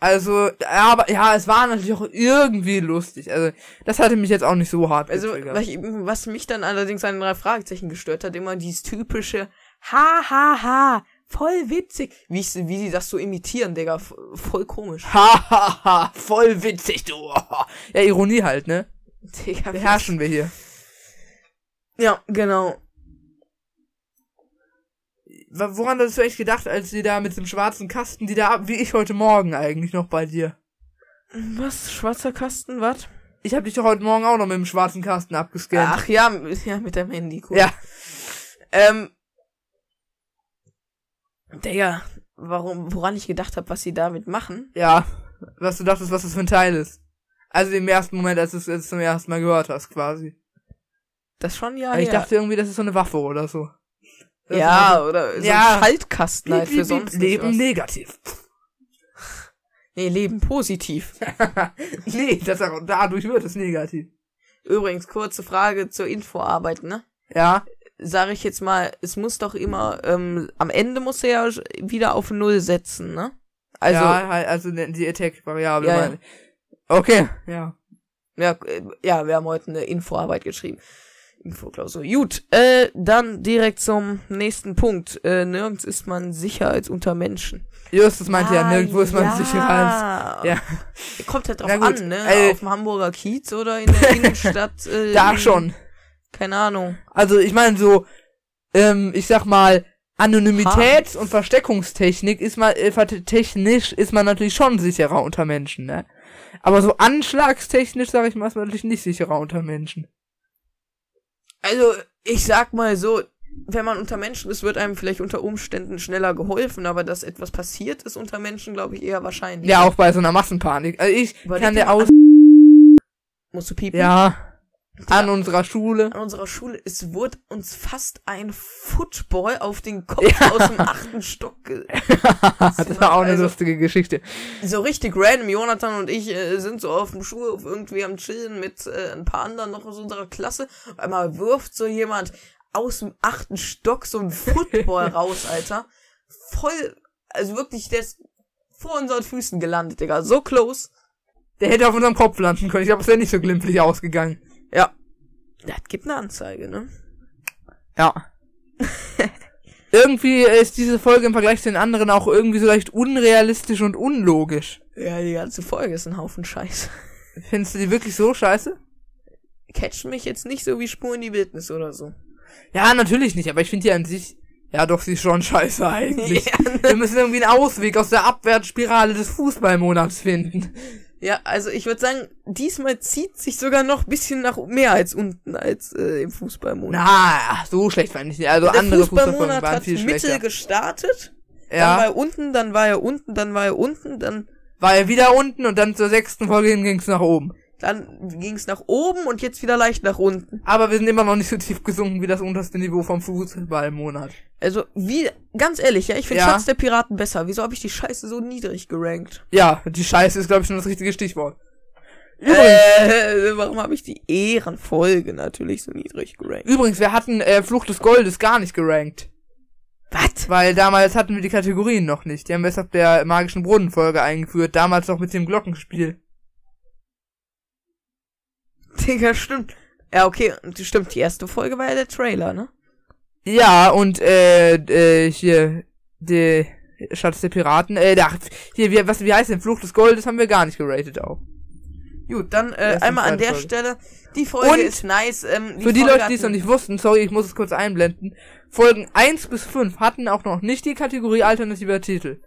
[SPEAKER 1] Also, ja, aber ja, es war natürlich auch irgendwie lustig. Also, das hatte mich jetzt auch nicht so hart
[SPEAKER 2] Also,
[SPEAKER 1] getriggert.
[SPEAKER 2] was, ich, was mich dann allerdings an den drei Fragezeichen gestört hat, immer dieses typische Ha, ha, ha, voll witzig. Wie, ich, wie sie das so imitieren, Digga, voll komisch.
[SPEAKER 1] Hahaha, voll witzig, du. Ja, Ironie halt, ne?
[SPEAKER 2] Digga,
[SPEAKER 1] Beherrschen wir hier.
[SPEAKER 2] Ja, genau.
[SPEAKER 1] Woran hast du echt gedacht, als sie da mit dem schwarzen Kasten, die da, wie ich heute Morgen eigentlich noch bei dir?
[SPEAKER 2] Was? Schwarzer Kasten, was?
[SPEAKER 1] Ich habe dich doch heute Morgen auch noch mit dem schwarzen Kasten abgescannt.
[SPEAKER 2] Ach ja, ja, mit deinem Handy, cool.
[SPEAKER 1] Ja.
[SPEAKER 2] Ähm. Digga, warum, woran ich gedacht habe, was sie damit machen.
[SPEAKER 1] Ja. Was du dachtest, was das für ein Teil ist. Also im ersten Moment, als du es jetzt zum ersten Mal gehört hast, quasi.
[SPEAKER 2] Das schon ja.
[SPEAKER 1] Aber ich
[SPEAKER 2] ja.
[SPEAKER 1] dachte irgendwie, das ist so eine Waffe oder so. Ist
[SPEAKER 2] ja,
[SPEAKER 1] so-
[SPEAKER 2] oder so
[SPEAKER 1] Ja.
[SPEAKER 2] ein Schaltkasten halt für sonst
[SPEAKER 1] Leben negativ.
[SPEAKER 2] Nee, Leben positiv.
[SPEAKER 1] nee, das, dadurch wird es negativ.
[SPEAKER 2] Übrigens, kurze Frage zur Infoarbeit, ne?
[SPEAKER 1] Ja.
[SPEAKER 2] Sag ich jetzt mal, es muss doch immer, ähm, am Ende muss er ja wieder auf Null setzen, ne? Also,
[SPEAKER 1] ja, halt, also die Attack-Variable.
[SPEAKER 2] Ja, ja.
[SPEAKER 1] Okay, ja.
[SPEAKER 2] Ja, äh, ja, wir haben heute eine Infoarbeit geschrieben. Infoklausur. Gut, äh, dann direkt zum nächsten Punkt. Äh, nirgends ist man sicher als unter Menschen.
[SPEAKER 1] Justus meinte ja,
[SPEAKER 2] Ah,
[SPEAKER 1] nirgendwo ist man
[SPEAKER 2] ja.
[SPEAKER 1] sicherer als. Ja,
[SPEAKER 2] Kommt halt drauf an, ne?
[SPEAKER 1] äh,
[SPEAKER 2] Auf dem Hamburger Kiez oder in der Innenstadt. Äh,
[SPEAKER 1] da schon.
[SPEAKER 2] Keine Ahnung.
[SPEAKER 1] Also ich meine so, ähm, ich sag mal, Anonymitäts- und Versteckungstechnik ist man, äh, technisch ist man natürlich schon sicherer unter Menschen, ne? Aber so anschlagstechnisch, sag ich mal, ist man natürlich nicht sicherer unter Menschen.
[SPEAKER 2] Also, ich sag mal so, wenn man unter Menschen ist, wird einem vielleicht unter Umständen schneller geholfen, aber dass etwas passiert ist unter Menschen, glaube ich, eher wahrscheinlich.
[SPEAKER 1] Ja, auch bei so einer Massenpanik. Also ich
[SPEAKER 2] Überleg
[SPEAKER 1] kann
[SPEAKER 2] dir
[SPEAKER 1] aus,
[SPEAKER 2] Musst du piepen?
[SPEAKER 1] ja, an unserer Schule.
[SPEAKER 2] An unserer Schule, es wurde uns fast ein Football auf den Kopf aus dem achten Stock ge
[SPEAKER 1] das war auch eine
[SPEAKER 2] also-
[SPEAKER 1] lustige Geschichte.
[SPEAKER 2] so richtig random. Jonathan und ich äh, sind so auf dem Schulhof irgendwie am Chillen mit äh, ein paar anderen noch aus unserer Klasse. Auf einmal wirft so jemand aus dem achten Stock so ein Football raus, Alter. Voll, also wirklich, der ist vor unseren Füßen gelandet, Digga. So close.
[SPEAKER 1] Der hätte auf unserem Kopf landen können. Ich glaube, es wäre nicht so glimpflich ausgegangen.
[SPEAKER 2] Ja. Das gibt eine Anzeige, ne?
[SPEAKER 1] Ja. irgendwie ist diese Folge im Vergleich zu den anderen auch irgendwie so leicht unrealistisch und unlogisch.
[SPEAKER 2] Ja, die ganze Folge ist ein Haufen Scheiß.
[SPEAKER 1] Findest du die wirklich so scheiße?
[SPEAKER 2] Catchen mich jetzt nicht so wie Spur in die Wildnis oder so.
[SPEAKER 1] Ja, natürlich nicht, aber ich finde die an sich, ja doch, sie ist schon scheiße eigentlich.
[SPEAKER 2] Ja, ne?
[SPEAKER 1] Wir müssen irgendwie einen Ausweg aus der Abwärtsspirale des Fußballmonats finden.
[SPEAKER 2] Ja, also ich würde sagen, diesmal zieht sich sogar noch bisschen nach mehr als unten als äh, im Fußballmonat.
[SPEAKER 1] Na, so schlecht fand ich nicht. Also
[SPEAKER 2] Der
[SPEAKER 1] andere
[SPEAKER 2] Fußballmonat
[SPEAKER 1] waren
[SPEAKER 2] hat
[SPEAKER 1] viel
[SPEAKER 2] Mitte
[SPEAKER 1] schlechter.
[SPEAKER 2] gestartet, dann war
[SPEAKER 1] Ja,
[SPEAKER 2] er unten, dann war er unten, dann war er unten, dann
[SPEAKER 1] war er wieder unten und dann zur sechsten Folge hin ging's nach oben.
[SPEAKER 2] Dann ging's nach oben und jetzt wieder leicht nach unten.
[SPEAKER 1] Aber wir sind immer noch nicht so tief gesunken wie das unterste Niveau vom Fußballmonat.
[SPEAKER 2] Also wie ganz ehrlich, ja, ich finde
[SPEAKER 1] Ja.
[SPEAKER 2] Schatz der Piraten besser. Wieso habe ich die Scheiße so niedrig gerankt?
[SPEAKER 1] Ja, die Scheiße ist, glaube ich, schon das richtige Stichwort.
[SPEAKER 2] Äh, warum habe ich die Ehrenfolge natürlich so niedrig gerankt?
[SPEAKER 1] Übrigens, wir hatten äh, Flucht des Goldes gar nicht gerankt.
[SPEAKER 2] Was?
[SPEAKER 1] Weil damals hatten wir die Kategorien noch nicht. Die haben wir erst ab der magischen Brunnenfolge eingeführt. Damals noch mit dem Glockenspiel.
[SPEAKER 2] Digga, stimmt. Ja, okay, stimmt. Die erste Folge war ja der Trailer, ne?
[SPEAKER 1] Ja, und äh, äh hier, der Schatz der Piraten, äh, da, hier, wie, was, wie heißt denn? Flucht des Goldes haben wir gar nicht geratet auch.
[SPEAKER 2] Gut, dann äh, einmal an der
[SPEAKER 1] zweite
[SPEAKER 2] Stelle. Die Folge
[SPEAKER 1] Und
[SPEAKER 2] ist nice. Ähm,
[SPEAKER 1] Für die
[SPEAKER 2] Folge
[SPEAKER 1] Leute, die es noch nicht wussten, sorry, ich muss es kurz einblenden. Folgen 1 bis 5 hatten auch noch nicht die Kategorie alternativer Titel.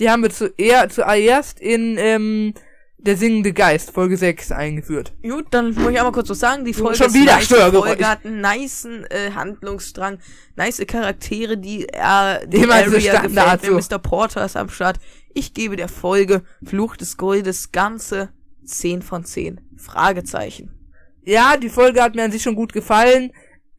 [SPEAKER 1] Die haben wir zuer zuerst in ähm, Der singende Geist, Folge 6, eingeführt.
[SPEAKER 2] Gut, dann muss ich einmal kurz was sagen. Die Folge
[SPEAKER 1] Schon wieder
[SPEAKER 2] nice. Folge hat einen nicen äh, Handlungsstrang, nice Charaktere, die äh, die
[SPEAKER 1] Dem
[SPEAKER 2] Area gefällt mir.
[SPEAKER 1] so.
[SPEAKER 2] Mr. Porter ist am Start. Ich gebe der Folge Fluch des Goldes ganze 10 von 10. Fragezeichen.
[SPEAKER 1] Ja, die Folge hat mir an sich schon gut gefallen.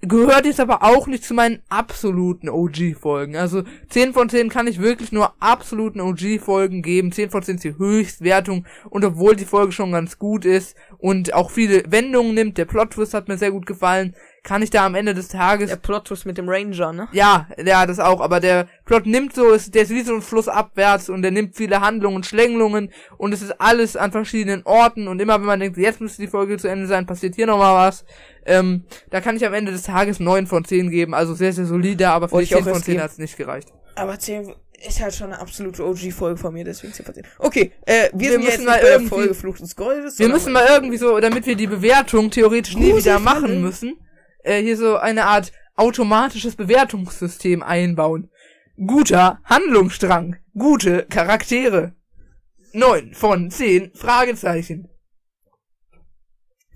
[SPEAKER 1] Gehört jetzt aber auch nicht zu meinen absoluten OG-Folgen. Also 10 von 10 kann ich wirklich nur absoluten OG-Folgen geben. 10 von 10 ist die Höchstwertung. Und obwohl die Folge schon ganz gut ist und auch viele Wendungen nimmt, der Plot-Twist hat mir sehr gut gefallen, kann ich da am Ende des Tages
[SPEAKER 2] Der Plot-Twist mit dem Ranger, ne?
[SPEAKER 1] ja, ja, das auch, aber der Plot nimmt so, ist, der ist wie so ein Fluss abwärts und der nimmt viele Handlungen und Schlängelungen und es ist alles an verschiedenen Orten und immer wenn man denkt, jetzt müsste die Folge zu Ende sein, passiert hier nochmal was. Ähm, da kann ich am Ende des Tages 9 von 10 geben, also sehr, sehr solide, aber für
[SPEAKER 2] Wollte
[SPEAKER 1] die
[SPEAKER 2] ich auch
[SPEAKER 1] 10 von
[SPEAKER 2] erst
[SPEAKER 1] 10
[SPEAKER 2] geben.
[SPEAKER 1] hat's nicht gereicht.
[SPEAKER 2] Aber 10 ist halt schon eine absolute OG-Folge von mir, deswegen 10 von 10. Okay, äh, wir,
[SPEAKER 1] Wir
[SPEAKER 2] sind
[SPEAKER 1] müssen
[SPEAKER 2] jetzt
[SPEAKER 1] mal irgendwie-
[SPEAKER 2] Folge Fluch des Goldes.
[SPEAKER 1] Wir müssen mal irgendwie so, damit wir die Bewertung theoretisch nie wieder machen müssen, äh, hier so eine Art automatisches Bewertungssystem einbauen. Guter Handlungsstrang, gute Charaktere. 9 von 10 Fragezeichen.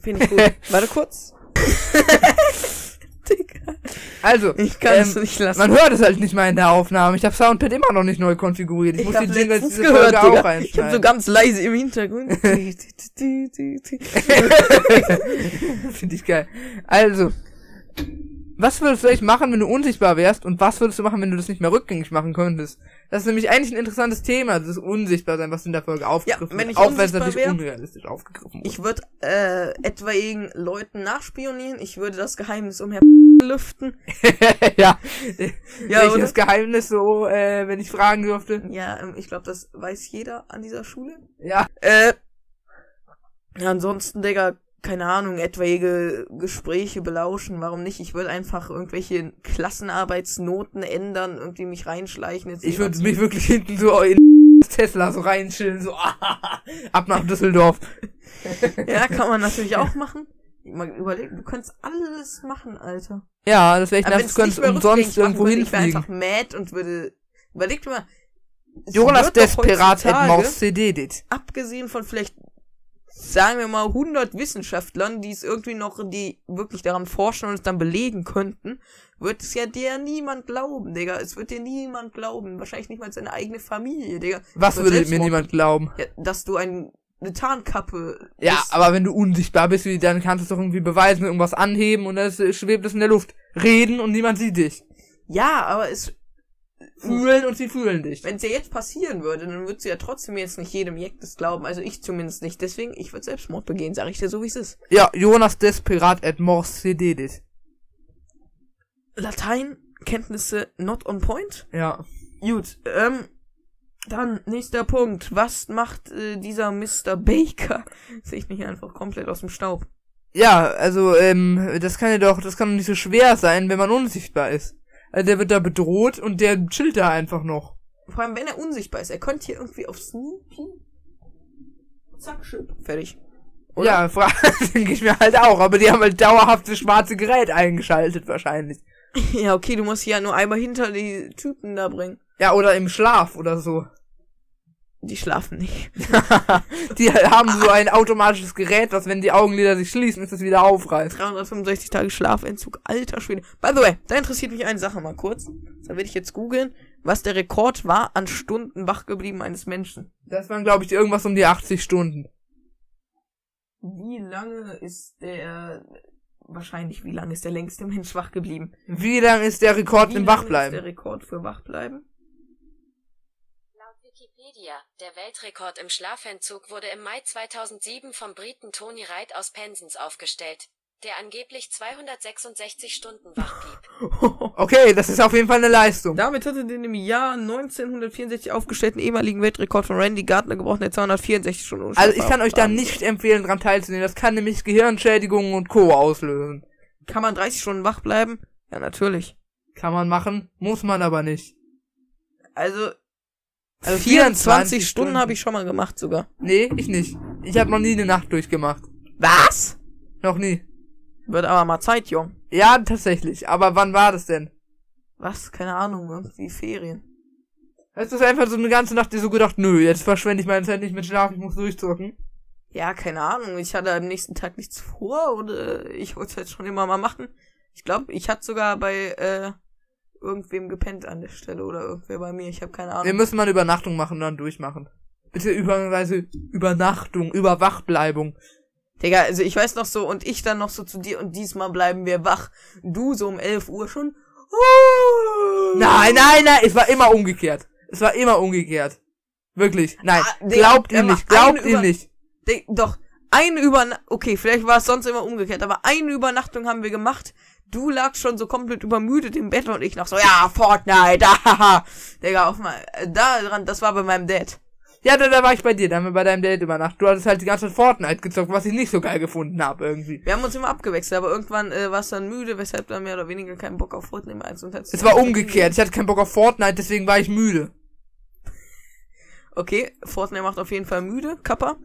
[SPEAKER 2] Finde ich gut. Warte kurz. Digga.
[SPEAKER 1] Also,
[SPEAKER 2] Ich kann
[SPEAKER 1] ähm,
[SPEAKER 2] es nicht lassen.
[SPEAKER 1] man hört es halt nicht mal in der Aufnahme. Ich habe Soundpad immer noch nicht neu konfiguriert. Ich, muss die Jingles
[SPEAKER 2] letztens
[SPEAKER 1] diese Folge auch
[SPEAKER 2] Digga. Ich habe
[SPEAKER 1] reinschneiden.
[SPEAKER 2] so ganz leise im Hintergrund.
[SPEAKER 1] Finde ich geil. Also, was würdest du eigentlich machen, wenn du unsichtbar wärst und was würdest du machen, wenn du das nicht mehr rückgängig machen könntest? Das ist nämlich eigentlich ein interessantes Thema, das Unsichtbarsein, was in der Folge aufgegriffen
[SPEAKER 2] wenn
[SPEAKER 1] wird.
[SPEAKER 2] ich
[SPEAKER 1] Auch wenn es
[SPEAKER 2] unsichtbar
[SPEAKER 1] natürlich
[SPEAKER 2] wär,
[SPEAKER 1] unrealistisch aufgegriffen wurde.
[SPEAKER 2] ich würde äh, etwaigen Leuten nachspionieren. Ich würde das Geheimnis um Herr lüften.
[SPEAKER 1] ja.
[SPEAKER 2] Ja?
[SPEAKER 1] Welches Geheimnis so, äh, wenn ich fragen dürfte?
[SPEAKER 2] Ja, ähm, ich glaube, das weiß jeder an dieser Schule.
[SPEAKER 1] Ja.
[SPEAKER 2] Äh, ja, ansonsten, Digga, keine Ahnung, etwaige Gespräche belauschen, warum nicht? Ich würde einfach irgendwelche Klassenarbeitsnoten ändern, irgendwie mich reinschleichen. Jetzt
[SPEAKER 1] Ich würde mich wirklich hinten so in Tesla so reinschillen, so ab nach Düsseldorf.
[SPEAKER 2] Ja, kann man natürlich auch machen. Mal überlegen, du könntest alles machen, Alter.
[SPEAKER 1] Ja, das wäre ich
[SPEAKER 2] wenn's
[SPEAKER 1] du könntest umsonst irgendwo
[SPEAKER 2] würde, Ich wäre
[SPEAKER 1] hinfliegen.
[SPEAKER 2] einfach mad und würde, überleg dir mal.
[SPEAKER 1] Jonas
[SPEAKER 2] wird doch
[SPEAKER 1] Desperat et
[SPEAKER 2] heutzutage-
[SPEAKER 1] Maus CD dit.
[SPEAKER 2] abgesehen von vielleicht, sagen wir mal, 100 Wissenschaftlern, die es irgendwie noch, die wirklich daran forschen und es dann belegen könnten, wird es ja dir niemand glauben, Digga. Es wird dir niemand glauben. Wahrscheinlich nicht mal seine eigene Familie, Digga.
[SPEAKER 1] Was würde mir niemand glauben?
[SPEAKER 2] Ja, dass du ein, eine Tarnkappe
[SPEAKER 1] Ja,
[SPEAKER 2] bist.
[SPEAKER 1] aber wenn du unsichtbar bist, dann kannst du es doch irgendwie beweisen, irgendwas anheben und dann schwebt es in der Luft. Reden und niemand sieht dich.
[SPEAKER 2] Ja, aber es,
[SPEAKER 1] Fühlen und sie fühlen dich.
[SPEAKER 2] wenn es ja jetzt passieren würde, dann würdest du ja trotzdem jetzt nicht jedem das glauben. Also ich zumindest nicht. Deswegen, ich würde Selbstmord begehen, sag ich dir so, wie es ist.
[SPEAKER 1] Ja, Jonas Desperat et Mors CD dit.
[SPEAKER 2] Lateinkenntnisse not on point?
[SPEAKER 1] Ja.
[SPEAKER 2] Gut, ähm, dann nächster Punkt. Was macht äh, dieser Mr. Baker sich nicht einfach komplett aus dem Staub?
[SPEAKER 1] Ja, also, ähm, das kann ja doch, das kann doch nicht so schwer sein, wenn man unsichtbar ist. Also der wird da bedroht und der chillt da einfach noch.
[SPEAKER 2] Vor allem, wenn er unsichtbar ist. Er könnte hier irgendwie auf Sneaky. Zack, Chip. Fertig. Oder?
[SPEAKER 1] Ja, denke ich mir halt auch, aber die haben halt dauerhaft das schwarze Gerät eingeschaltet wahrscheinlich.
[SPEAKER 2] Ja, okay, du musst hier ja nur einmal hinter die Typen da bringen.
[SPEAKER 1] Ja, oder im Schlaf oder so.
[SPEAKER 2] Die schlafen nicht.
[SPEAKER 1] die haben so ein automatisches Gerät, das wenn die Augenlider sich schließen, ist es wieder aufreißt.
[SPEAKER 2] 365 Tage Schlafentzug. Alter Schwede. By the way, da interessiert mich eine Sache mal kurz. Da will ich jetzt googeln, was der Rekord war an Stunden wach geblieben eines Menschen.
[SPEAKER 1] Das waren, glaube ich, irgendwas um die 80 Stunden.
[SPEAKER 2] Wie lange ist der wahrscheinlich wie lange ist der längste Mensch wach geblieben?
[SPEAKER 1] Wie lang ist der Rekord
[SPEAKER 2] Wie
[SPEAKER 1] im
[SPEAKER 2] lange
[SPEAKER 1] Wachbleiben?
[SPEAKER 2] Ist der Rekord für Wachbleiben?
[SPEAKER 4] Der Weltrekord im Schlafentzug wurde im Mai 2007 vom Briten Tony Wright aus Penzance aufgestellt, der angeblich 266 Stunden wach blieb.
[SPEAKER 1] Okay, das ist auf jeden Fall eine Leistung.
[SPEAKER 2] Damit hatte den im Jahr 1964 aufgestellten ehemaligen Weltrekord von Randy Gardner gebrochen, der 264 Stunden
[SPEAKER 1] Also ich kann euch da nicht empfehlen, dran teilzunehmen. Das kann nämlich Gehirnschädigungen und Co. auslösen.
[SPEAKER 2] Kann man 30 Stunden wach bleiben? Ja, natürlich.
[SPEAKER 1] Kann man machen, muss man aber nicht.
[SPEAKER 2] Also,
[SPEAKER 1] Also
[SPEAKER 2] 24,
[SPEAKER 1] 24
[SPEAKER 2] Stunden,
[SPEAKER 1] Stunden.
[SPEAKER 2] habe ich schon mal gemacht sogar.
[SPEAKER 1] Nee, ich nicht. Ich habe noch nie eine Nacht durchgemacht.
[SPEAKER 2] Was?
[SPEAKER 1] Noch nie.
[SPEAKER 2] Wird aber mal Zeit, Jung.
[SPEAKER 1] Ja, tatsächlich. Aber wann war das denn?
[SPEAKER 2] Was? Keine Ahnung, irgendwie Ferien.
[SPEAKER 1] Hast du einfach so eine ganze Nacht dir so gedacht, nö, jetzt verschwende ich meine Zeit nicht mit Schlaf, ich muss durchzocken.
[SPEAKER 2] Ja, keine Ahnung. Ich hatte am nächsten Tag nichts vor oder ich wollte es halt schon immer mal machen. Ich glaube, ich hatte sogar bei äh, irgendwem gepennt an der Stelle oder irgendwer bei mir. Ich habe keine
[SPEAKER 1] Wir
[SPEAKER 2] Ahnung.
[SPEAKER 1] müssen mal eine Übernachtung machen und dann durchmachen. Bitte überweise Übernachtung, Überwachbleibung.
[SPEAKER 2] Digga, also ich weiß noch so und ich dann noch so zu dir und diesmal bleiben wir wach. Du so um 11 Uhr schon.
[SPEAKER 1] Nein, nein, nein, es war immer umgekehrt. Es war immer umgekehrt. Wirklich. Nein,
[SPEAKER 2] Ah, Digga,
[SPEAKER 1] glaubt ihm
[SPEAKER 2] immer
[SPEAKER 1] nicht, glaubt ihm
[SPEAKER 2] Über-
[SPEAKER 1] nicht.
[SPEAKER 2] Di- Doch, eine Übernachtung, okay, vielleicht war es sonst immer umgekehrt, aber eine Übernachtung haben wir gemacht. Du lagst schon so komplett übermüdet im Bett und ich noch so, ja, Fortnite, haha. Digga, auf mal, äh, da dran, das war bei meinem Dad.
[SPEAKER 1] Ja, da, da war ich bei dir, da haben wir bei deinem Date übernachtet. Du hattest halt die ganze Zeit Fortnite gezockt, was ich nicht so geil gefunden habe irgendwie.
[SPEAKER 2] Wir haben uns immer abgewechselt, aber irgendwann äh, warst du dann müde, weshalb du dann mehr oder weniger keinen Bock auf Fortnite mehr als und
[SPEAKER 1] Es war umgekehrt. Ich hatte keinen Bock auf Fortnite, deswegen war ich müde.
[SPEAKER 2] Okay, Fortnite macht auf jeden Fall müde, Kappa.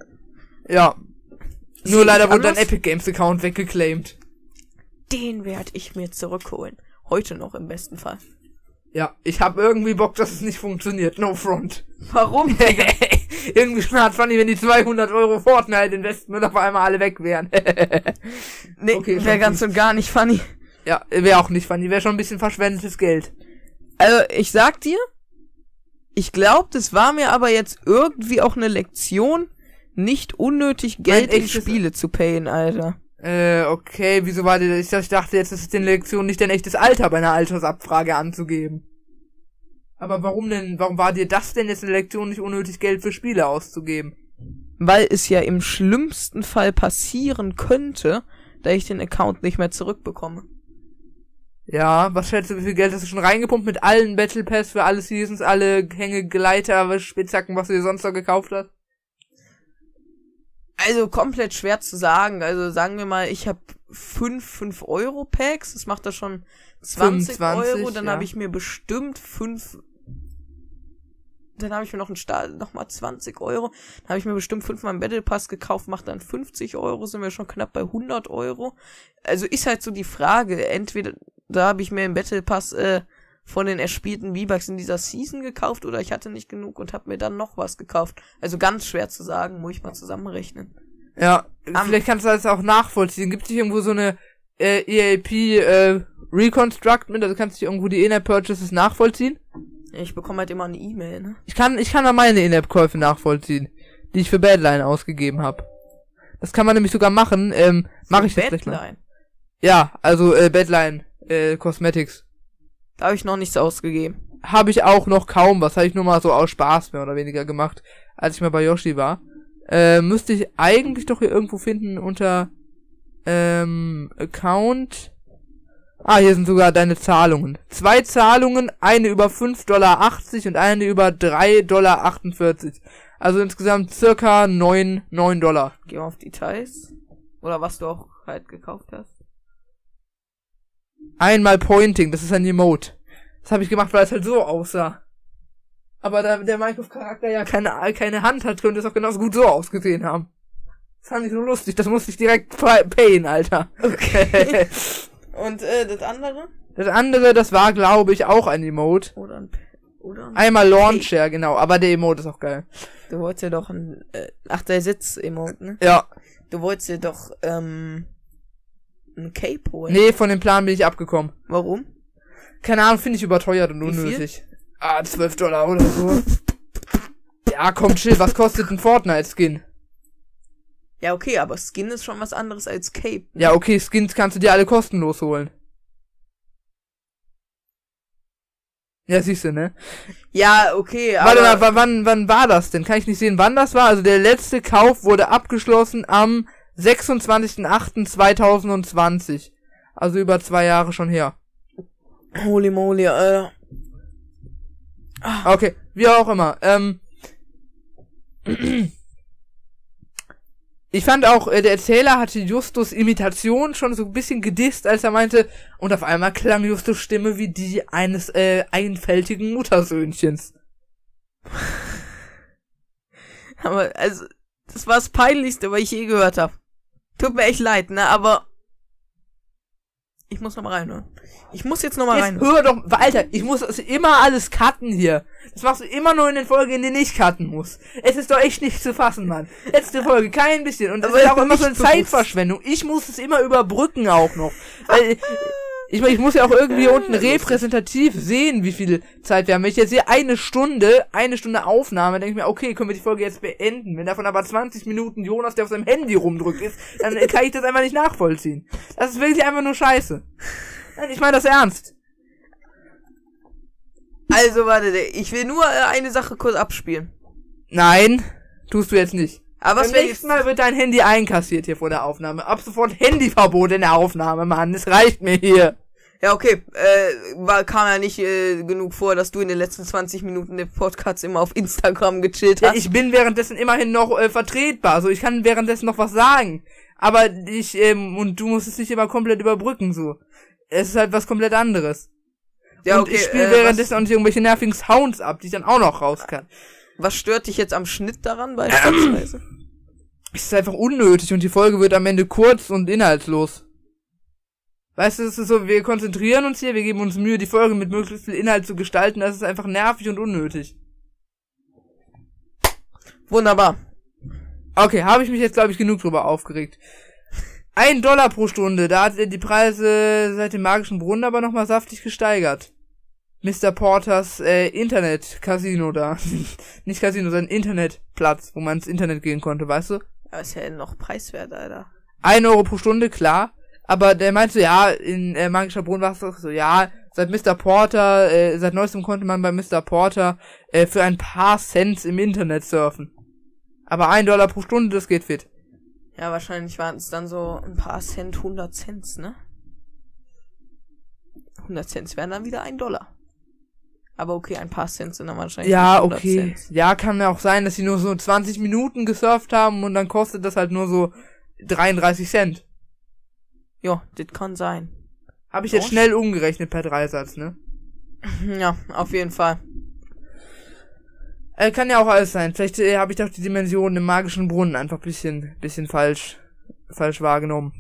[SPEAKER 1] Ja. Nur leider wurde dein? Epic Games Account weggeclaimed.
[SPEAKER 2] Den werde ich mir zurückholen. Heute noch im besten Fall.
[SPEAKER 1] Ja, ich habe irgendwie Bock, dass es nicht funktioniert. No front.
[SPEAKER 2] Warum?
[SPEAKER 1] Irgendwie smart funny, wenn die 200 Euro Fortnite Investment auf einmal alle weg wären.
[SPEAKER 2] Nee,
[SPEAKER 1] Okay,
[SPEAKER 2] wäre ganz und gar nicht funny.
[SPEAKER 1] ja, wäre auch nicht funny, wäre schon ein bisschen verschwendetes Geld.
[SPEAKER 2] Also, ich sag dir, ich glaube, das war mir aber jetzt irgendwie auch eine Lektion, nicht unnötig Geld in Spiele zu payen, Alter.
[SPEAKER 1] Äh, okay, wieso war dir das? Ich dachte jetzt, es ist den Lektion nicht dein echtes Alter bei einer Altersabfrage anzugeben. Aber warum denn, warum war dir das denn jetzt eine Lektion, nicht unnötig Geld für Spiele auszugeben?
[SPEAKER 2] Weil es ja im schlimmsten Fall passieren könnte, da ich den Account nicht mehr zurückbekomme.
[SPEAKER 1] Ja, was schätzt du, wie viel Geld hast du schon reingepumpt mit allen Battle Pass für alle Seasons, alle Hänge, Gleiter, Spitzhacken, was du dir sonst noch gekauft hast?
[SPEAKER 2] Also komplett schwer zu sagen. Also sagen wir mal, ich habe fünf 5 Euro Packs, das macht da schon 20
[SPEAKER 1] 25,
[SPEAKER 2] Euro, dann
[SPEAKER 1] ja.
[SPEAKER 2] habe ich mir bestimmt fünf dann habe ich mir noch einen Start, noch mal 20 Euro. Dann habe ich mir bestimmt fünfmal einen Battle Pass gekauft, macht dann 50 Euro, sind wir schon knapp bei 100 Euro. Also ist halt so die Frage, entweder da habe ich mir einen Battle Pass äh, von den erspielten V-Bucks in dieser Season gekauft oder ich hatte nicht genug und habe mir dann noch was gekauft. Also ganz schwer zu sagen, muss ich mal zusammenrechnen.
[SPEAKER 1] Ja,
[SPEAKER 2] Am-
[SPEAKER 1] vielleicht kannst du das auch nachvollziehen. Gibt es nicht irgendwo so eine äh, EAP äh, Reconstruct mit, also kannst du irgendwo die In-App-Purchases nachvollziehen?
[SPEAKER 2] Ich bekomme halt immer eine E-Mail, ne?
[SPEAKER 1] Ich kann, ich kann da meine In-App-Käufe nachvollziehen, die ich für Badline ausgegeben habe. Das kann man nämlich sogar machen. Ähm, mache ich jetzt gleich mal.
[SPEAKER 2] Badline.
[SPEAKER 1] Ja, also äh, Badline äh, Cosmetics.
[SPEAKER 2] Da habe ich noch nichts ausgegeben.
[SPEAKER 1] Habe ich auch noch kaum was. Habe ich nur mal so aus Spaß mehr oder weniger gemacht, als ich mal bei Yoshi war. Äh, müsste ich eigentlich doch hier irgendwo finden unter ähm, Account. Ah, hier sind sogar deine Zahlungen. Zwei Zahlungen, eine über 5,80 Dollar und eine über 3,48 Dollar. Also insgesamt circa 9, 9 Dollar.
[SPEAKER 2] Geh mal auf Details. Oder was du auch halt gekauft hast.
[SPEAKER 1] Einmal Pointing, das ist ein Emote. Das habe ich gemacht, weil es halt so aussah. Aber da der Minecraft-Charakter ja keine, keine Hand hat, könnte es auch genauso gut so ausgesehen haben. Das fand ich so lustig, das musste ich direkt pa- payen, Alter. Okay.
[SPEAKER 2] Und äh, das andere?
[SPEAKER 1] das andere, das war, glaube ich, auch ein Emote.
[SPEAKER 2] Oder ein oder ein
[SPEAKER 1] Einmal Launcher, genau, aber der Emote ist auch geil.
[SPEAKER 2] Du wolltest ja doch ein äh, ach der Sitz Emote, ne?
[SPEAKER 1] Ja.
[SPEAKER 2] Du wolltest ja doch ähm ein Cape holen.
[SPEAKER 1] Nee, von dem Plan bin ich abgekommen.
[SPEAKER 2] Warum?
[SPEAKER 1] Keine Ahnung, finde ich überteuert und unnötig. Ah, 12 Dollar oder so. ja, komm, chill, was kostet ein Fortnite-Skin?
[SPEAKER 2] Ja, okay, aber Skin ist schon was anderes als Cape. ne?
[SPEAKER 1] Ja, okay, Skins kannst du dir alle kostenlos holen. Ja, siehst du, ne?
[SPEAKER 2] Ja, okay, aber
[SPEAKER 1] Warte mal, wa- wann, wann war das denn? Kann ich nicht sehen, wann das war? Also der letzte Kauf wurde abgeschlossen am 26.08.2020. Also über zwei Jahre schon her.
[SPEAKER 2] holy moly, Alter.
[SPEAKER 1] Okay, wie auch immer. Ähm, ich fand auch, äh, der Erzähler hatte Justus Imitation schon so ein bisschen gedisst, als er meinte, und auf einmal klang Justus Stimme wie die eines äh, einfältigen Muttersöhnchens.
[SPEAKER 2] Aber also das war das peinlichste, was ich je gehört habe. Tut mir echt leid, ne, aber ich muss noch mal reinhören. Ich muss jetzt noch mal
[SPEAKER 1] Jetzt
[SPEAKER 2] rein.
[SPEAKER 1] hör doch, Alter, ich muss das immer alles cutten hier. Das machst du immer nur in den Folgen, in denen ich cutten muss. Es ist doch echt nicht zu fassen, Mann. Letzte Folge, kein bisschen. Und das
[SPEAKER 2] Aber
[SPEAKER 1] ist auch immer so eine
[SPEAKER 2] bewusst.
[SPEAKER 1] Zeitverschwendung. Ich muss es immer überbrücken auch noch. Weil, ich, ich muss ja auch irgendwie hier unten repräsentativ sehen, wie viel Zeit wir haben. Wenn ich jetzt sehe, eine Stunde, eine Stunde Aufnahme, denke ich mir, okay, können wir die Folge jetzt beenden. Wenn davon aber 20 Minuten Jonas, der auf seinem Handy rumdrückt ist, dann kann ich das einfach nicht nachvollziehen. Das ist wirklich einfach nur scheiße. Ich meine das ernst.
[SPEAKER 2] Also warte, ich will nur äh, eine Sache kurz abspielen.
[SPEAKER 1] Nein, tust du jetzt nicht.
[SPEAKER 2] Aber
[SPEAKER 1] Beim nächsten Mal wird dein Handy einkassiert hier vor der Aufnahme. Ab sofort Handyverbot in der Aufnahme, Mann. Es reicht mir hier.
[SPEAKER 2] Ja, okay, äh, war, kam ja nicht äh, genug vor, dass du in den letzten 20 Minuten den Podcast immer auf Instagram gechillt
[SPEAKER 1] Ja,
[SPEAKER 2] hast.
[SPEAKER 1] ich bin währenddessen immerhin noch äh, vertretbar. Also ich kann währenddessen noch was sagen. Aber ich, ähm, und du musst es nicht immer komplett überbrücken, so. Es ist halt was komplett anderes.
[SPEAKER 2] ja,
[SPEAKER 1] und ich spiele
[SPEAKER 2] äh,
[SPEAKER 1] währenddessen auch nicht irgendwelche nervigen Sounds ab, die ich dann auch noch raus kann.
[SPEAKER 2] Was, stört dich jetzt am Schnitt daran beispielsweise?
[SPEAKER 1] Es ist einfach unnötig und die Folge wird am Ende kurz und inhaltslos. Weißt du, es ist so, wir konzentrieren uns hier, wir geben uns Mühe, die Folge mit möglichst viel Inhalt zu gestalten, das ist einfach nervig und unnötig.
[SPEAKER 2] Wunderbar.
[SPEAKER 1] Okay, habe ich mich jetzt, glaube ich, genug drüber aufgeregt. Ein Dollar pro Stunde, da hat er die Preise seit dem magischen Brunnen aber nochmal saftig gesteigert. Mr. Porters äh, Internet-Casino da. Nicht Casino, sondern Internetplatz, wo man ins Internet gehen konnte, weißt du?
[SPEAKER 2] Aber ist ja noch preiswert, Alter.
[SPEAKER 1] Ein Euro pro Stunde, klar. Aber der meinte, ja, in äh, Magischer Brunnen war es doch so, ja, seit Mr. Porter, äh, seit neuestem konnte man bei Mr. Porter äh, für ein paar Cent im Internet surfen. Aber ein Dollar pro Stunde, das geht fit.
[SPEAKER 2] Ja, wahrscheinlich waren es dann so ein paar Cent, 100 Cent, ne? 100 Cent wären dann wieder ein Dollar. Aber okay, ein paar Cent sind dann wahrscheinlich
[SPEAKER 1] Ja,
[SPEAKER 2] nicht 100
[SPEAKER 1] okay.
[SPEAKER 2] Cent.
[SPEAKER 1] Ja, kann ja auch sein, dass sie nur so 20 Minuten gesurft haben und dann kostet das halt nur so 33 Cent.
[SPEAKER 2] Ja, das kann sein.
[SPEAKER 1] Habe ich jetzt
[SPEAKER 2] Doch.
[SPEAKER 1] schnell umgerechnet per Dreisatz, ne?
[SPEAKER 2] Ja, auf jeden Fall.
[SPEAKER 1] Äh, kann ja auch alles sein. Vielleicht äh, habe ich doch die Dimension im magischen Brunnen einfach bisschen, bisschen falsch, falsch wahrgenommen.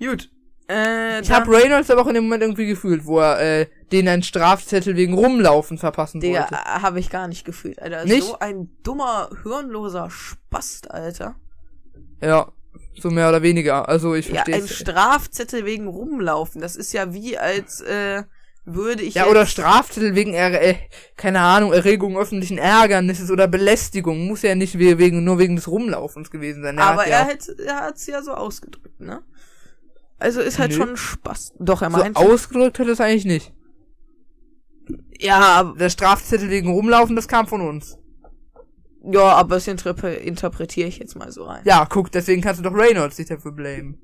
[SPEAKER 2] Gut. Äh,
[SPEAKER 1] Ich habe Reynolds aber auch in dem Moment irgendwie gefühlt, wo er äh, den einen Strafzettel wegen Rumlaufen verpassen
[SPEAKER 2] Digga,
[SPEAKER 1] wollte.
[SPEAKER 2] habe ich gar nicht gefühlt, Alter.
[SPEAKER 1] Nicht?
[SPEAKER 2] So ein dummer, hirnloser Spast, Alter.
[SPEAKER 1] Ja, so mehr oder weniger. Also ich
[SPEAKER 2] Ja,
[SPEAKER 1] verstehe
[SPEAKER 2] ein Strafzettel wegen Rumlaufen. Das ist ja wie als äh, würde ich
[SPEAKER 1] Ja, oder Strafzettel wegen, er äh, keine Ahnung, Erregung öffentlichen Ärgernisses oder Belästigung. Muss ja nicht we- wegen, nur wegen des Rumlaufens gewesen sein. Er
[SPEAKER 2] aber
[SPEAKER 1] hat
[SPEAKER 2] er
[SPEAKER 1] ja
[SPEAKER 2] hätte, er hat's ja so ausgedrückt, ne? Also ist halt
[SPEAKER 1] Nö.
[SPEAKER 2] schon Spaß. Doch, er
[SPEAKER 1] so
[SPEAKER 2] meint.
[SPEAKER 1] ausgedrückt hat es eigentlich nicht.
[SPEAKER 2] ja, aber,
[SPEAKER 1] Der Strafzettel wegen Rumlaufen, das kam von uns.
[SPEAKER 2] ja, aber das interpre interpretiere ich jetzt mal so rein.
[SPEAKER 1] Ja, guck, deswegen kannst du doch Reynolds nicht dafür blamen.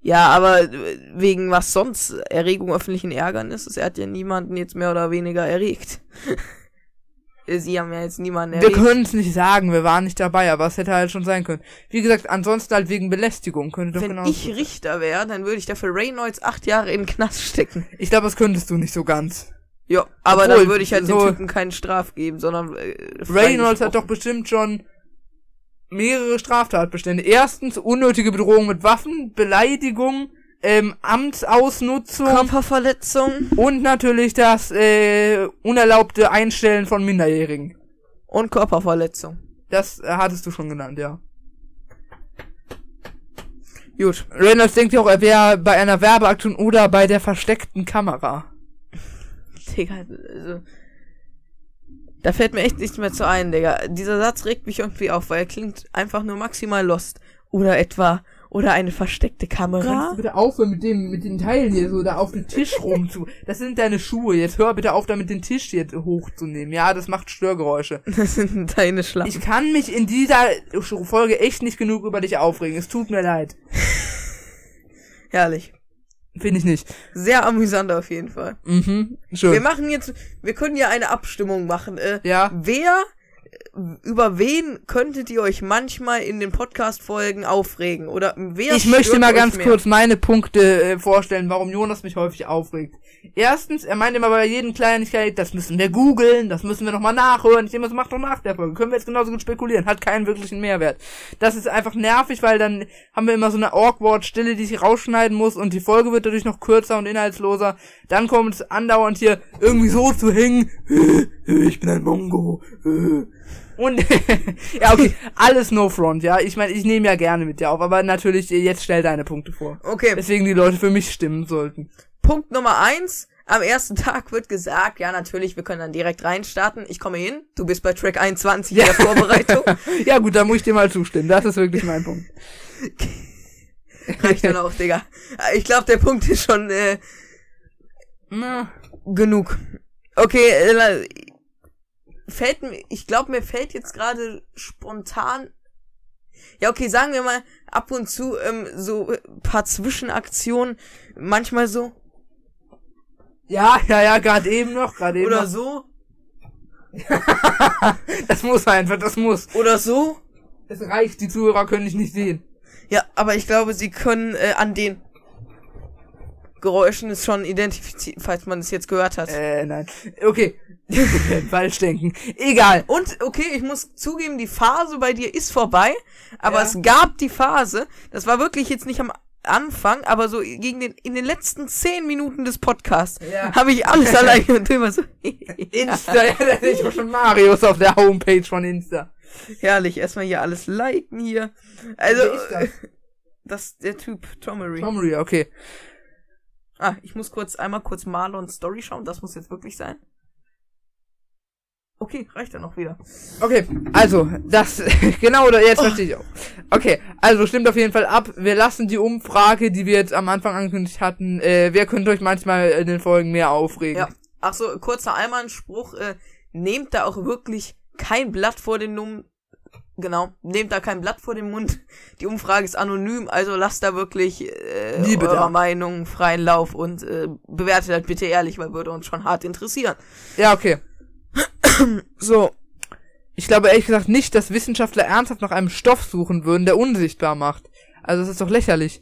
[SPEAKER 2] Ja, aber äh, wegen was sonst Erregung öffentlichen Ärgernisses, er hat ja niemanden jetzt mehr oder weniger erregt. Sie haben ja jetzt niemanden
[SPEAKER 1] Wir
[SPEAKER 2] erregt.
[SPEAKER 1] können es nicht sagen, wir waren nicht dabei, aber es hätte halt schon sein können. Wie gesagt, ansonsten halt wegen Belästigung könnte doch
[SPEAKER 2] Wenn
[SPEAKER 1] genau.
[SPEAKER 2] ich Richter wäre, dann würde ich dafür Reynolds acht Jahre in den Knast stecken.
[SPEAKER 1] Ich glaube, das könntest du nicht so ganz.
[SPEAKER 2] Ja, aber
[SPEAKER 1] Obwohl,
[SPEAKER 2] dann würde ich halt
[SPEAKER 1] so-
[SPEAKER 2] den Typen keinen Straf geben, sondern äh,
[SPEAKER 1] Reynolds hat doch bestimmt schon mehrere Straftatbestände. Erstens unnötige Bedrohung mit Waffen, Beleidigung, ähm, Amtsausnutzung
[SPEAKER 2] Körperverletzung
[SPEAKER 1] und natürlich das äh, unerlaubte Einstellen von Minderjährigen.
[SPEAKER 2] und Körperverletzung.
[SPEAKER 1] Das äh, hattest du schon genannt, ja.
[SPEAKER 2] Gut.
[SPEAKER 1] Reynolds denkt ja auch, er wäre bei einer Werbeaktion oder bei der versteckten Kamera.
[SPEAKER 2] Digga, also. Da fällt mir echt nichts mehr zu ein, Digga. Dieser Satz regt mich irgendwie auf, weil er klingt einfach nur maximal lost. Oder etwa, oder eine versteckte
[SPEAKER 1] Kannst
[SPEAKER 2] Kamera.
[SPEAKER 1] du bitte aufhören mit dem, mit den Teilen hier so da auf den Tisch rum zu. Das sind deine Schuhe. Jetzt hör bitte auf, damit den Tisch jetzt hochzunehmen. Ja, das macht Störgeräusche.
[SPEAKER 2] Das sind deine Schlappen.
[SPEAKER 1] Ich kann mich in dieser Folge echt nicht genug über dich aufregen. Es tut mir leid.
[SPEAKER 2] Herrlich.
[SPEAKER 1] Finde ich nicht.
[SPEAKER 2] Sehr amüsant auf jeden Fall.
[SPEAKER 1] Mhm.
[SPEAKER 2] Wir
[SPEAKER 1] Schön.
[SPEAKER 2] machen jetzt, wir können ja eine Abstimmung machen. Äh,
[SPEAKER 1] Ja.
[SPEAKER 2] Wer, über wen könntet ihr euch manchmal in den Podcast-Folgen aufregen? Oder wer
[SPEAKER 1] Ich möchte mal ganz
[SPEAKER 2] mehr?
[SPEAKER 1] kurz meine Punkte äh, vorstellen, warum Jonas mich häufig aufregt. Erstens, er meint immer bei jedem Kleinigkeit, das müssen wir googeln, das müssen wir nochmal nachhören. Ich immer so, mach doch nach der Folge. Können wir jetzt genauso gut spekulieren. Hat keinen wirklichen Mehrwert. Das ist einfach nervig, weil dann haben wir immer so eine awkward Stille, die ich rausschneiden muss und die Folge wird dadurch noch kürzer und inhaltsloser. Dann kommt es andauernd hier irgendwie so zu hängen. Ich bin ein Mongo. Und ja, okay, alles no front, ja. Ich meine, ich nehme ja gerne mit dir auf, aber natürlich, äh, jetzt stell deine Punkte vor.
[SPEAKER 2] Okay,
[SPEAKER 1] Deswegen die Leute für mich stimmen sollten.
[SPEAKER 2] Punkt Nummer eins. Am ersten Tag wird gesagt, ja natürlich, wir können dann direkt reinstarten. Ich komme hin, du bist bei Track 21 in der Vorbereitung.
[SPEAKER 1] Ja gut, da muss ich dir mal zustimmen. Das ist wirklich mein Punkt.
[SPEAKER 2] Reicht dann auch, Digga. Ich glaube, der Punkt ist schon äh,
[SPEAKER 1] Na,
[SPEAKER 2] genug. Okay, äh, fällt mir, ich glaube, mir fällt jetzt gerade spontan. Ja, okay, sagen wir mal, ab und zu ähm, so paar Zwischenaktionen, manchmal so
[SPEAKER 1] Ja, ja, ja, gerade eben noch, gerade eben
[SPEAKER 2] oder
[SPEAKER 1] noch.
[SPEAKER 2] so
[SPEAKER 1] Das muss einfach, das muss.
[SPEAKER 2] oder so.
[SPEAKER 1] Es reicht, die Zuhörer können dich nicht sehen.
[SPEAKER 2] Ja, aber ich glaube, sie können äh, an den Geräuschen es schon identifizieren, falls man es jetzt gehört hat.
[SPEAKER 1] Äh, nein. Okay. Falsch denken. Egal.
[SPEAKER 2] Und okay, ich muss zugeben, die Phase bei dir ist vorbei, aber
[SPEAKER 1] Ja.
[SPEAKER 2] es gab die Phase, das war wirklich jetzt nicht am Anfang, aber so gegen den, in den letzten zehn Minuten des Podcasts
[SPEAKER 1] Ja.
[SPEAKER 2] habe ich alles alleine und immer so.
[SPEAKER 1] Insta, ja, da sehe ich auch schon Marius auf der Homepage von Insta.
[SPEAKER 2] Herrlich, erstmal hier alles liken hier. Also,
[SPEAKER 1] das?
[SPEAKER 2] das der Typ, Tomery.
[SPEAKER 1] Tomry, okay.
[SPEAKER 2] Ah, ich muss kurz einmal kurz Marlons Story schauen, das muss jetzt wirklich sein. Okay, reicht ja noch wieder.
[SPEAKER 1] Okay, also, das, genau, jetzt verstehe ich auch. Okay, also stimmt auf jeden Fall ab. Wir lassen die Umfrage, die wir jetzt am Anfang angekündigt hatten, äh, wer könnte euch manchmal in den Folgen mehr aufregen?
[SPEAKER 2] Ja. Ach so, kurzer Einmalspruch, äh, nehmt da auch wirklich kein Blatt vor den Num Genau, nehmt da kein Blatt vor den Mund. Die Umfrage ist anonym, also lasst da wirklich äh,
[SPEAKER 1] Liebe
[SPEAKER 2] eurer
[SPEAKER 1] da.
[SPEAKER 2] Meinung freien Lauf und äh, bewertet das bitte ehrlich, weil würde uns schon hart interessieren.
[SPEAKER 1] Ja, okay. So. Ich glaube ehrlich gesagt nicht, dass Wissenschaftler ernsthaft nach einem Stoff suchen würden, der unsichtbar macht. Also das ist doch lächerlich.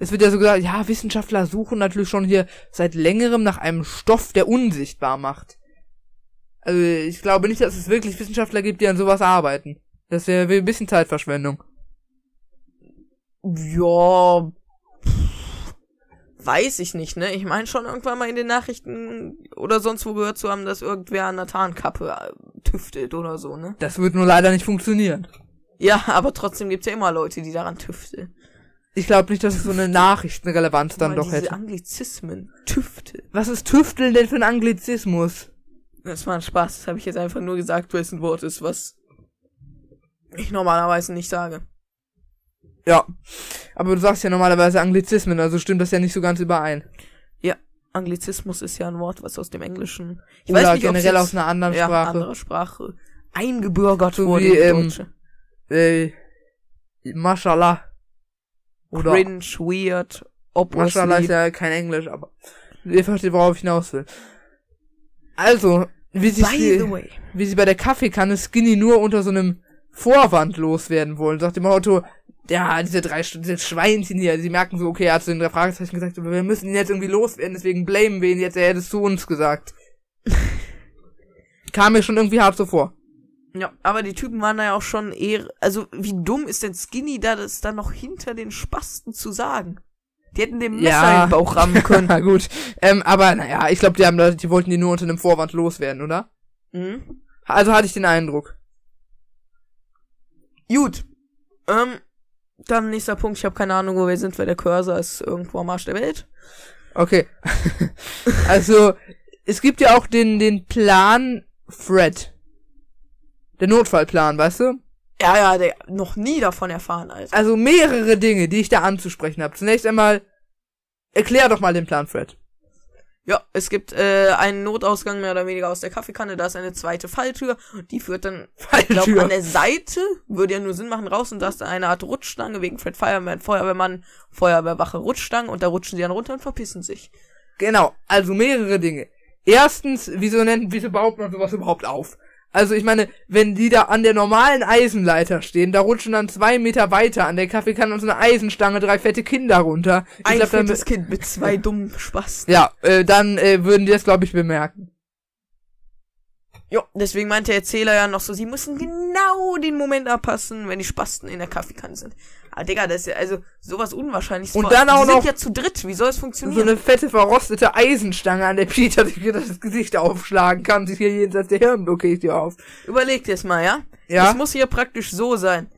[SPEAKER 1] Es wird ja so gesagt, ja, Wissenschaftler suchen natürlich schon hier seit längerem nach einem Stoff, der unsichtbar macht. Also ich glaube nicht, dass es wirklich Wissenschaftler gibt, die an sowas arbeiten. Das wäre ein bisschen Zeitverschwendung.
[SPEAKER 2] Ja, weiß ich nicht, ne? Ich meine schon irgendwann mal in den Nachrichten oder sonst wo gehört zu haben, dass irgendwer an der Tarnkappe äh, tüftelt oder so, ne?
[SPEAKER 1] Das wird nur leider nicht funktionieren.
[SPEAKER 2] Ja, aber trotzdem gibt's ja immer Leute, die daran tüfteln.
[SPEAKER 1] Ich glaube nicht, dass es so eine Nachrichtenrelevanz dann doch
[SPEAKER 2] diese
[SPEAKER 1] hätte.
[SPEAKER 2] Anglizismen. Tüftel.
[SPEAKER 1] Was ist Tüfteln denn für ein Anglizismus?
[SPEAKER 2] Das war ein Spaß. Das habe ich jetzt einfach nur gesagt, weil es ein Wort ist, was ich normalerweise nicht sage.
[SPEAKER 1] Ja. Aber du sagst ja normalerweise Anglizismen, also stimmt das ja nicht so ganz überein.
[SPEAKER 2] Ja, Anglizismus ist ja ein Wort, was aus dem Englischen. Ich
[SPEAKER 1] Oder
[SPEAKER 2] weiß nicht,
[SPEAKER 1] generell aus einer anderen
[SPEAKER 2] ja,
[SPEAKER 1] Sprache.
[SPEAKER 2] andere Sprache eingebürgert
[SPEAKER 1] So
[SPEAKER 2] wurde
[SPEAKER 1] wie, ähm,
[SPEAKER 2] Deutsche.
[SPEAKER 1] Äh, Mashallah. Oder
[SPEAKER 2] Cringe, weird,
[SPEAKER 1] Mashallah ist
[SPEAKER 2] obviously.
[SPEAKER 1] ja kein Englisch, aber ihr versteht, worauf ich hinaus will. Also, wie sie,
[SPEAKER 2] By the way.
[SPEAKER 1] wie sie bei der Kaffeekanne Skinny nur unter so einem Vorwand loswerden wollen. Sagt dem Auto, ja, diese drei Stunden, diese Schweinchen hier, sie merken so, okay, er hat zu den drei Fragezeichen gesagt, aber wir müssen ihn jetzt irgendwie loswerden, deswegen blamen wir ihn jetzt, er hätte es zu uns gesagt. Kam mir schon irgendwie hart so vor.
[SPEAKER 2] Ja, aber die Typen waren da ja auch schon eher, also wie dumm ist denn Skinny da, das dann noch hinter den Spasten zu sagen? Die hätten dem Messer
[SPEAKER 1] Ja.
[SPEAKER 2] in den Bauch rammen können.
[SPEAKER 1] Na gut. Ähm, aber naja, ich glaube, die haben Leute, die wollten die nur unter einem Vorwand loswerden, oder?
[SPEAKER 2] mhm.
[SPEAKER 1] Also hatte ich den Eindruck.
[SPEAKER 2] Gut. Ähm, dann nächster Punkt, ich habe keine Ahnung, wo wir sind, weil der Cursor ist irgendwo am Arsch der Welt.
[SPEAKER 1] Okay. also, es gibt ja auch den, den Plan Fred. Der Notfallplan, weißt du?
[SPEAKER 2] Ja, ja, der noch nie davon erfahren, Alter.
[SPEAKER 1] Also mehrere Dinge, die ich da anzusprechen habe. Zunächst einmal, erklär doch mal den Plan Fred.
[SPEAKER 2] Ja, es gibt äh, einen Notausgang mehr oder weniger aus der Kaffeekanne, da ist eine zweite Falltür, die führt dann, ich glaube, an der Seite, würde ja nur Sinn machen, raus. Und da ist dann eine Art Rutschstange wegen Fred Fireman, Feuerwehrmann, Feuerwehrwache, Rutschstange. Und da rutschen sie dann runter und verpissen sich.
[SPEAKER 1] Genau, also mehrere Dinge. Erstens, wieso nennt, wieso baut man sowas überhaupt auf? Also ich meine, wenn die da an der normalen Eisenleiter stehen, da rutschen dann zwei Meter weiter an der Kaffeekanne und so eine Eisenstange drei fette Kinder runter. Ich
[SPEAKER 2] Ein
[SPEAKER 1] glaub,
[SPEAKER 2] fettes Kind mit zwei dummen Spasten.
[SPEAKER 1] ja, äh, dann äh, würden die das, glaube ich, bemerken.
[SPEAKER 2] Jo, deswegen meinte der Erzähler ja noch so, sie müssen genau den Moment abpassen, wenn die Spasten in der Kaffeekanne sind. Ah, Digga, das ist ja also sowas Unwahrscheinliches.
[SPEAKER 1] Und dann auch
[SPEAKER 2] die sind
[SPEAKER 1] noch-
[SPEAKER 2] ja zu dritt, wie soll es
[SPEAKER 1] So
[SPEAKER 2] funktionieren?
[SPEAKER 1] eine fette, verrostete Eisenstange, an der Peter sich das Gesicht aufschlagen kann, sich hier jenseits der Hirnblockade hier auf.
[SPEAKER 2] Überleg dir's mal, ja?
[SPEAKER 1] Ja.
[SPEAKER 2] Es muss hier praktisch so sein.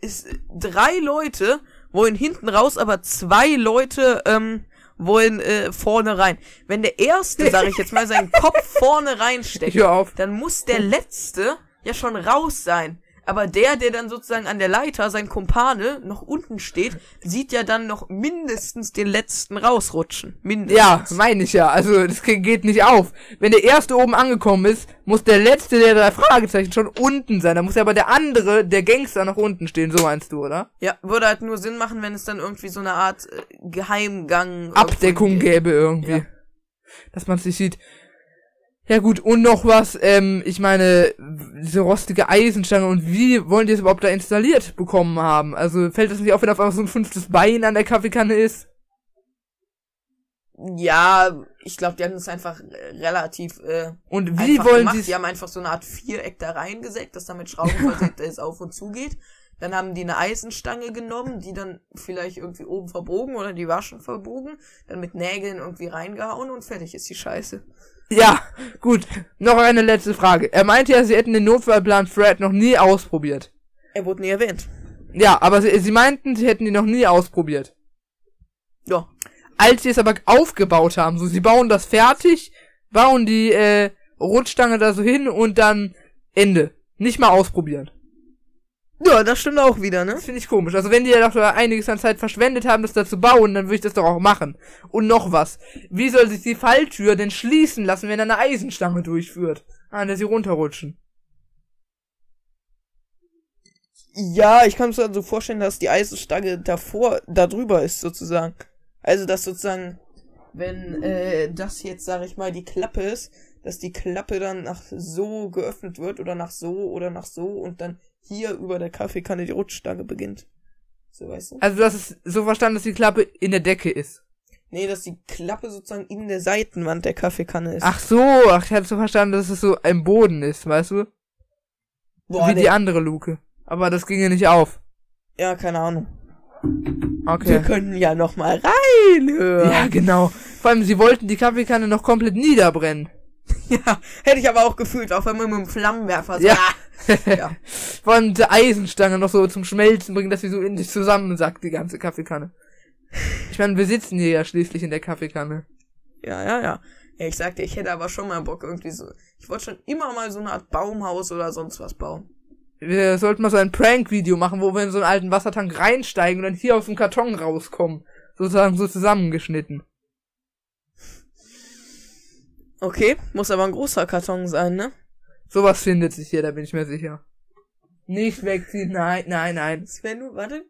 [SPEAKER 2] Ist, drei Leute wollen hinten raus, aber zwei Leute ähm, wollen äh, vorne rein. Wenn der erste, sag ich jetzt mal, seinen Kopf vorne reinsteckt, dann muss der letzte ja schon raus sein. Aber der, der dann sozusagen an der Leiter, sein Kumpane, noch unten steht, sieht ja dann noch mindestens den letzten rausrutschen. Mindestens.
[SPEAKER 1] Ja, meine ich ja. Also, das ge- geht nicht auf. Wenn der erste oben angekommen ist, muss der letzte der drei Fragezeichen schon unten sein. Da muss ja aber der andere, der Gangster, noch unten stehen. So meinst du, oder?
[SPEAKER 2] Ja, würde halt nur Sinn machen, wenn es dann irgendwie so eine Art äh, Geheimgang.
[SPEAKER 1] Abdeckung gäbe irgendwie.
[SPEAKER 2] Ja.
[SPEAKER 1] Dass man sich sieht. Ja gut, und noch was, ähm, ich meine, diese rostige Eisenstange und wie wollen die es überhaupt da installiert bekommen haben? Also fällt das nicht auf, wenn auf einmal so ein fünftes Bein an der Kaffeekanne ist?
[SPEAKER 2] Ja, ich glaube, die haben das einfach äh, relativ äh,
[SPEAKER 1] Und wie wollen
[SPEAKER 2] gemacht.
[SPEAKER 1] sie
[SPEAKER 2] Die haben einfach so eine Art Viereck da reingesägt, das damit Schrauben versehen, dass es auf und zu geht. Dann haben die eine Eisenstange genommen, die dann vielleicht irgendwie oben verbogen oder die war schon verbogen, dann mit Nägeln irgendwie reingehauen und fertig ist die Scheiße.
[SPEAKER 1] Ja, gut. Noch eine letzte Frage. Er meinte ja, sie hätten den Notfallplan Fred noch nie ausprobiert.
[SPEAKER 2] Er wurde nie erwähnt.
[SPEAKER 1] Ja, aber sie, sie meinten, sie hätten ihn noch nie ausprobiert.
[SPEAKER 2] Ja.
[SPEAKER 1] Als sie es aber aufgebaut haben, so sie bauen das fertig, bauen die äh, Rutschstange da so hin und dann Ende. Nicht mal ausprobieren.
[SPEAKER 2] Ja, das stimmt auch wieder, ne?
[SPEAKER 1] Das finde ich komisch. Also wenn die ja doch da einiges an Zeit verschwendet haben, das da zu bauen, dann würde ich das doch auch machen. Und noch was. Wie soll sich die Falltür denn schließen lassen, wenn er eine Eisenstange durchführt? An der sie runterrutschen.
[SPEAKER 2] Ja, ich kann mir so vorstellen, dass die Eisenstange davor, da drüber ist, sozusagen. Also, dass sozusagen, wenn äh, das jetzt, sag ich mal, die Klappe ist, dass die Klappe dann nach so geöffnet wird oder nach so oder nach so und dann hier über der Kaffeekanne die Rutschstange beginnt. So, weißt du?
[SPEAKER 1] Also du hast es so verstanden, dass die Klappe in der Decke ist.
[SPEAKER 2] Nee, dass die Klappe sozusagen in der Seitenwand der Kaffeekanne ist.
[SPEAKER 1] Ach so, ach, ich hatte so verstanden, dass es so im Boden ist, weißt du?
[SPEAKER 2] Boah,
[SPEAKER 1] Wie
[SPEAKER 2] nee.
[SPEAKER 1] die andere Luke. Aber das ginge nicht auf.
[SPEAKER 2] Ja, keine Ahnung. Wir
[SPEAKER 1] Okay.
[SPEAKER 2] können ja noch mal reinhören.
[SPEAKER 1] Ja, genau. Vor allem, sie wollten die Kaffeekanne noch komplett niederbrennen.
[SPEAKER 2] Ja, hätte ich aber auch gefühlt, auch wenn man mit dem Flammenwerfer so,
[SPEAKER 1] Ja.
[SPEAKER 2] ah, ja.
[SPEAKER 1] Vor allem die Eisenstange noch so zum Schmelzen bringen, dass sie so in sich zusammensackt, die ganze Kaffeekanne. Ich meine, wir sitzen hier ja schließlich in der Kaffeekanne.
[SPEAKER 2] Ja, ja, ja. Ja, ich sagte, ich hätte aber schon mal Bock irgendwie so. Ich wollte schon immer mal so eine Art Baumhaus oder sonst was bauen.
[SPEAKER 1] Wir sollten mal so ein Prank-Video machen, wo wir in so einen alten Wassertank reinsteigen und dann hier aus dem Karton rauskommen. Sozusagen so zusammengeschnitten.
[SPEAKER 2] Okay, muss aber ein großer Karton sein, ne?
[SPEAKER 1] Sowas findet sich hier, da bin ich mir sicher. Nicht wegziehen, nein, nein, nein.
[SPEAKER 2] Sven, warte.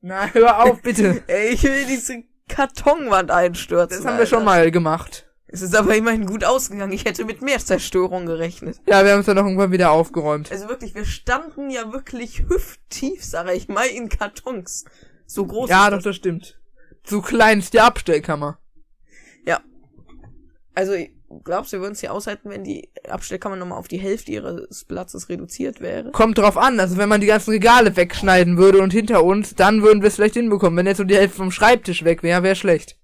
[SPEAKER 1] Nein, hör auf, bitte.
[SPEAKER 2] Ey, ich will diese Kartonwand einstürzen.
[SPEAKER 1] Das haben wir schon mal gemacht.
[SPEAKER 2] Es ist aber immerhin gut ausgegangen. Ich hätte mit mehr Zerstörung gerechnet.
[SPEAKER 1] Ja, wir haben es dann noch irgendwann wieder aufgeräumt.
[SPEAKER 2] Also wirklich, wir standen ja wirklich hüfttief, sage ich mal, in Kartons. So groß.
[SPEAKER 1] Ja, doch,
[SPEAKER 2] das.
[SPEAKER 1] das stimmt. So klein ist die Abstellkammer.
[SPEAKER 2] Also, glaubst du, wir würden es hier aushalten, wenn die Abstellkammer nochmal auf die Hälfte ihres Platzes reduziert wäre?
[SPEAKER 1] Kommt drauf an, also wenn man die ganzen Regale wegschneiden würde und hinter uns, dann würden wir es vielleicht hinbekommen. Wenn jetzt so die Hälfte vom Schreibtisch weg wäre, wäre schlecht.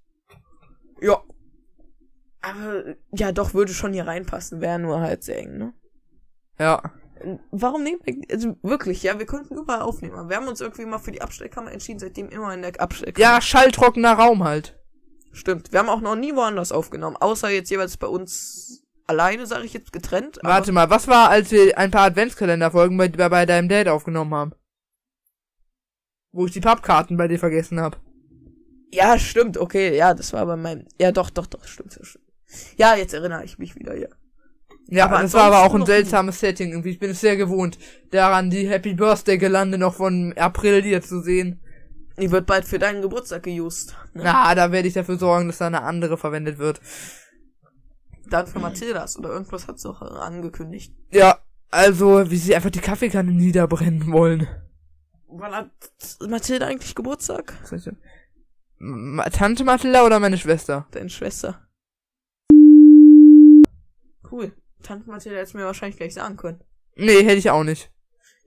[SPEAKER 2] Ja. Aber, ja, doch, würde schon hier reinpassen, wäre nur halt sehr eng, ne?
[SPEAKER 1] Ja.
[SPEAKER 2] Warum nehmen wir, also wirklich, ja, wir könnten überall aufnehmen. aber Wir haben uns irgendwie mal für die Abstellkammer entschieden, seitdem immer in der Abstellkammer.
[SPEAKER 1] Ja, schalltrockener Raum halt.
[SPEAKER 2] Stimmt. Wir haben auch noch nie woanders aufgenommen, außer jetzt jeweils bei uns alleine, sage ich jetzt getrennt.
[SPEAKER 1] Warte mal, was war, als wir ein paar Adventskalender-Folgen bei, bei, bei deinem Dad aufgenommen haben? Wo ich die Pappkarten bei dir vergessen habe.
[SPEAKER 2] Ja, stimmt, okay, ja, das war bei meinem. Ja, doch, doch, doch, stimmt, stimmt. Ja, jetzt erinnere ich mich wieder, ja.
[SPEAKER 1] Ja,
[SPEAKER 2] Aber
[SPEAKER 1] das war aber auch ein seltsames Setting irgendwie. Ich bin es sehr gewohnt, daran die Happy Birthday Gelande noch von April hier zu sehen.
[SPEAKER 2] Die wird bald für deinen Geburtstag geused. Ne?
[SPEAKER 1] Na, da werde ich dafür sorgen, dass da eine andere verwendet wird.
[SPEAKER 2] Dann für Mathildas oder irgendwas hat sie auch angekündigt.
[SPEAKER 1] Ja, also, wie sie einfach die Kaffeekanne niederbrennen wollen.
[SPEAKER 2] Wann hat Mathilda eigentlich Geburtstag?
[SPEAKER 1] Tante Mathilda oder meine Schwester?
[SPEAKER 2] Deine Schwester. Cool. Tante Mathilda hätte mir wahrscheinlich gleich sagen können.
[SPEAKER 1] Nee, hätte ich auch nicht.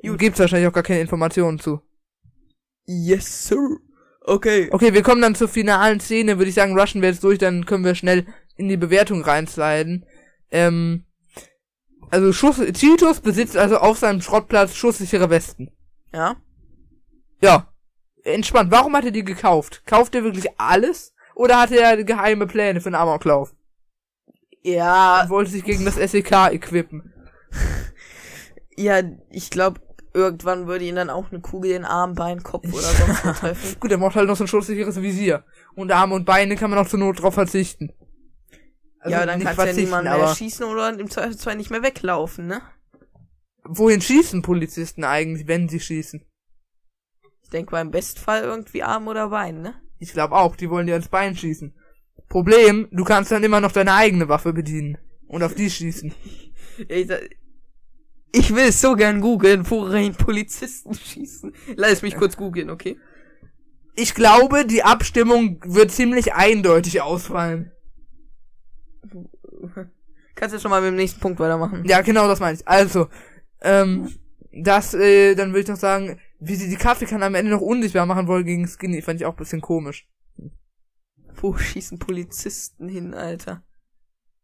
[SPEAKER 2] Gut.
[SPEAKER 1] Gibt's wahrscheinlich auch gar keine Informationen zu.
[SPEAKER 2] Yes, sir. Okay.
[SPEAKER 1] Okay, wir kommen dann zur finalen Szene, würde ich sagen, rushen wir jetzt durch, dann können wir schnell in die Bewertung reinsliden. Ähm, also Schuss, Titus besitzt also auf seinem Schrottplatz schusssichere Westen.
[SPEAKER 2] Ja.
[SPEAKER 1] Ja. Entspannt. Warum hat er die gekauft? Kauft er wirklich alles? Oder hat er geheime Pläne für einen Amoklauf?
[SPEAKER 2] Ja,
[SPEAKER 1] Er wollte sich gegen das SEK equippen.
[SPEAKER 2] ja, ich glaube, irgendwann würde ihn dann auch eine Kugel in Arm, Bein, Kopf oder sonst was treffen.
[SPEAKER 1] Gut, er braucht halt noch so ein schusssicheres Visier. Und Arme und Beine kann man auch zur Not drauf verzichten. Also
[SPEAKER 2] ja, dann kannst du ja niemand mehr schießen oder im Zweifelsfall nicht mehr weglaufen, ne?
[SPEAKER 1] wohin schießen Polizisten eigentlich, wenn sie schießen?
[SPEAKER 2] Ich denke mal im Bestfall irgendwie Arm oder Bein, ne?
[SPEAKER 1] Ich glaube auch, die wollen dir ins Bein schießen. Problem, du kannst dann immer noch deine eigene Waffe bedienen. Und auf die schießen.
[SPEAKER 2] Ich, sa- ich will es so gern googeln, worin Polizisten schießen. Lass mich kurz googeln, okay?
[SPEAKER 1] Ich glaube, die Abstimmung wird ziemlich eindeutig ausfallen.
[SPEAKER 2] Kannst du schon mal mit dem nächsten Punkt weitermachen?
[SPEAKER 1] Ja, genau das meine ich. Also, ähm, das, äh, dann würde ich noch sagen, wie sie die Kaffeekanne am Ende noch unsichtbar machen wollen gegen Skinny, fand ich auch ein bisschen komisch.
[SPEAKER 2] Wo schießen Polizisten hin, Alter?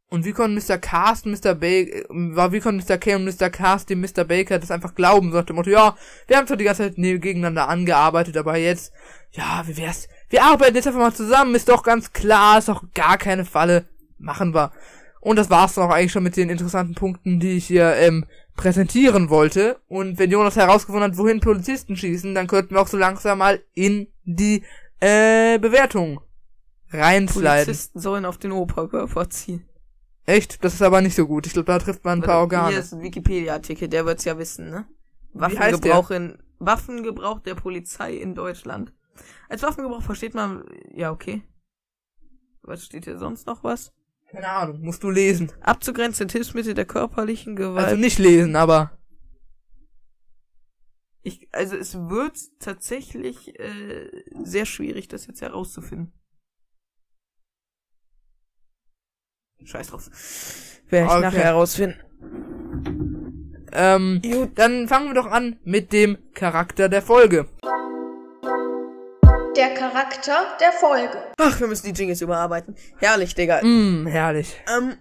[SPEAKER 1] Und wie konnten Mr. Cast Mr. Baker, war wie konnten Mr. K und Mr. Cast dem Mr. Baker das einfach glauben, so nach dem Motto, ja, wir haben zwar die ganze Zeit ne- gegeneinander angearbeitet, aber jetzt, ja, wie wär's, wir arbeiten jetzt einfach mal zusammen, ist doch ganz klar, ist doch gar keine Falle, machen wir. Und das war's dann auch eigentlich schon mit den interessanten Punkten, die ich hier, ähm, präsentieren wollte. Und wenn Jonas herausgefunden hat, wohin Polizisten schießen, dann könnten wir auch so langsam mal in die, äh, Bewertung reinsliden.
[SPEAKER 2] Polizisten sollen auf den Oberkörper ziehen.
[SPEAKER 1] Echt? Das ist aber nicht so gut. Ich glaube, da trifft man ein paar Organe.
[SPEAKER 2] Hier ist ein Wikipedia-Artikel, der wird's ja wissen, ne? Waffengebrauch in, Waffengebrauch der Polizei in Deutschland. Als Waffengebrauch versteht man, ja, okay. Was steht hier sonst noch was?
[SPEAKER 1] Keine Ahnung, musst du lesen.
[SPEAKER 2] Abzugrenzen Hilfsmittel der körperlichen Gewalt.
[SPEAKER 1] Also nicht lesen, aber
[SPEAKER 2] ich, also es wird tatsächlich äh, sehr schwierig, das jetzt herauszufinden. Scheiß drauf. Werde ich
[SPEAKER 1] Okay.
[SPEAKER 2] nachher herausfinden.
[SPEAKER 1] ähm, dann fangen wir doch an mit dem Charakter der Folge.
[SPEAKER 5] Der Charakter der Folge.
[SPEAKER 2] Ach, wir müssen die Jingles überarbeiten. Herrlich, Digga.
[SPEAKER 1] Mm, herrlich.
[SPEAKER 2] Ähm,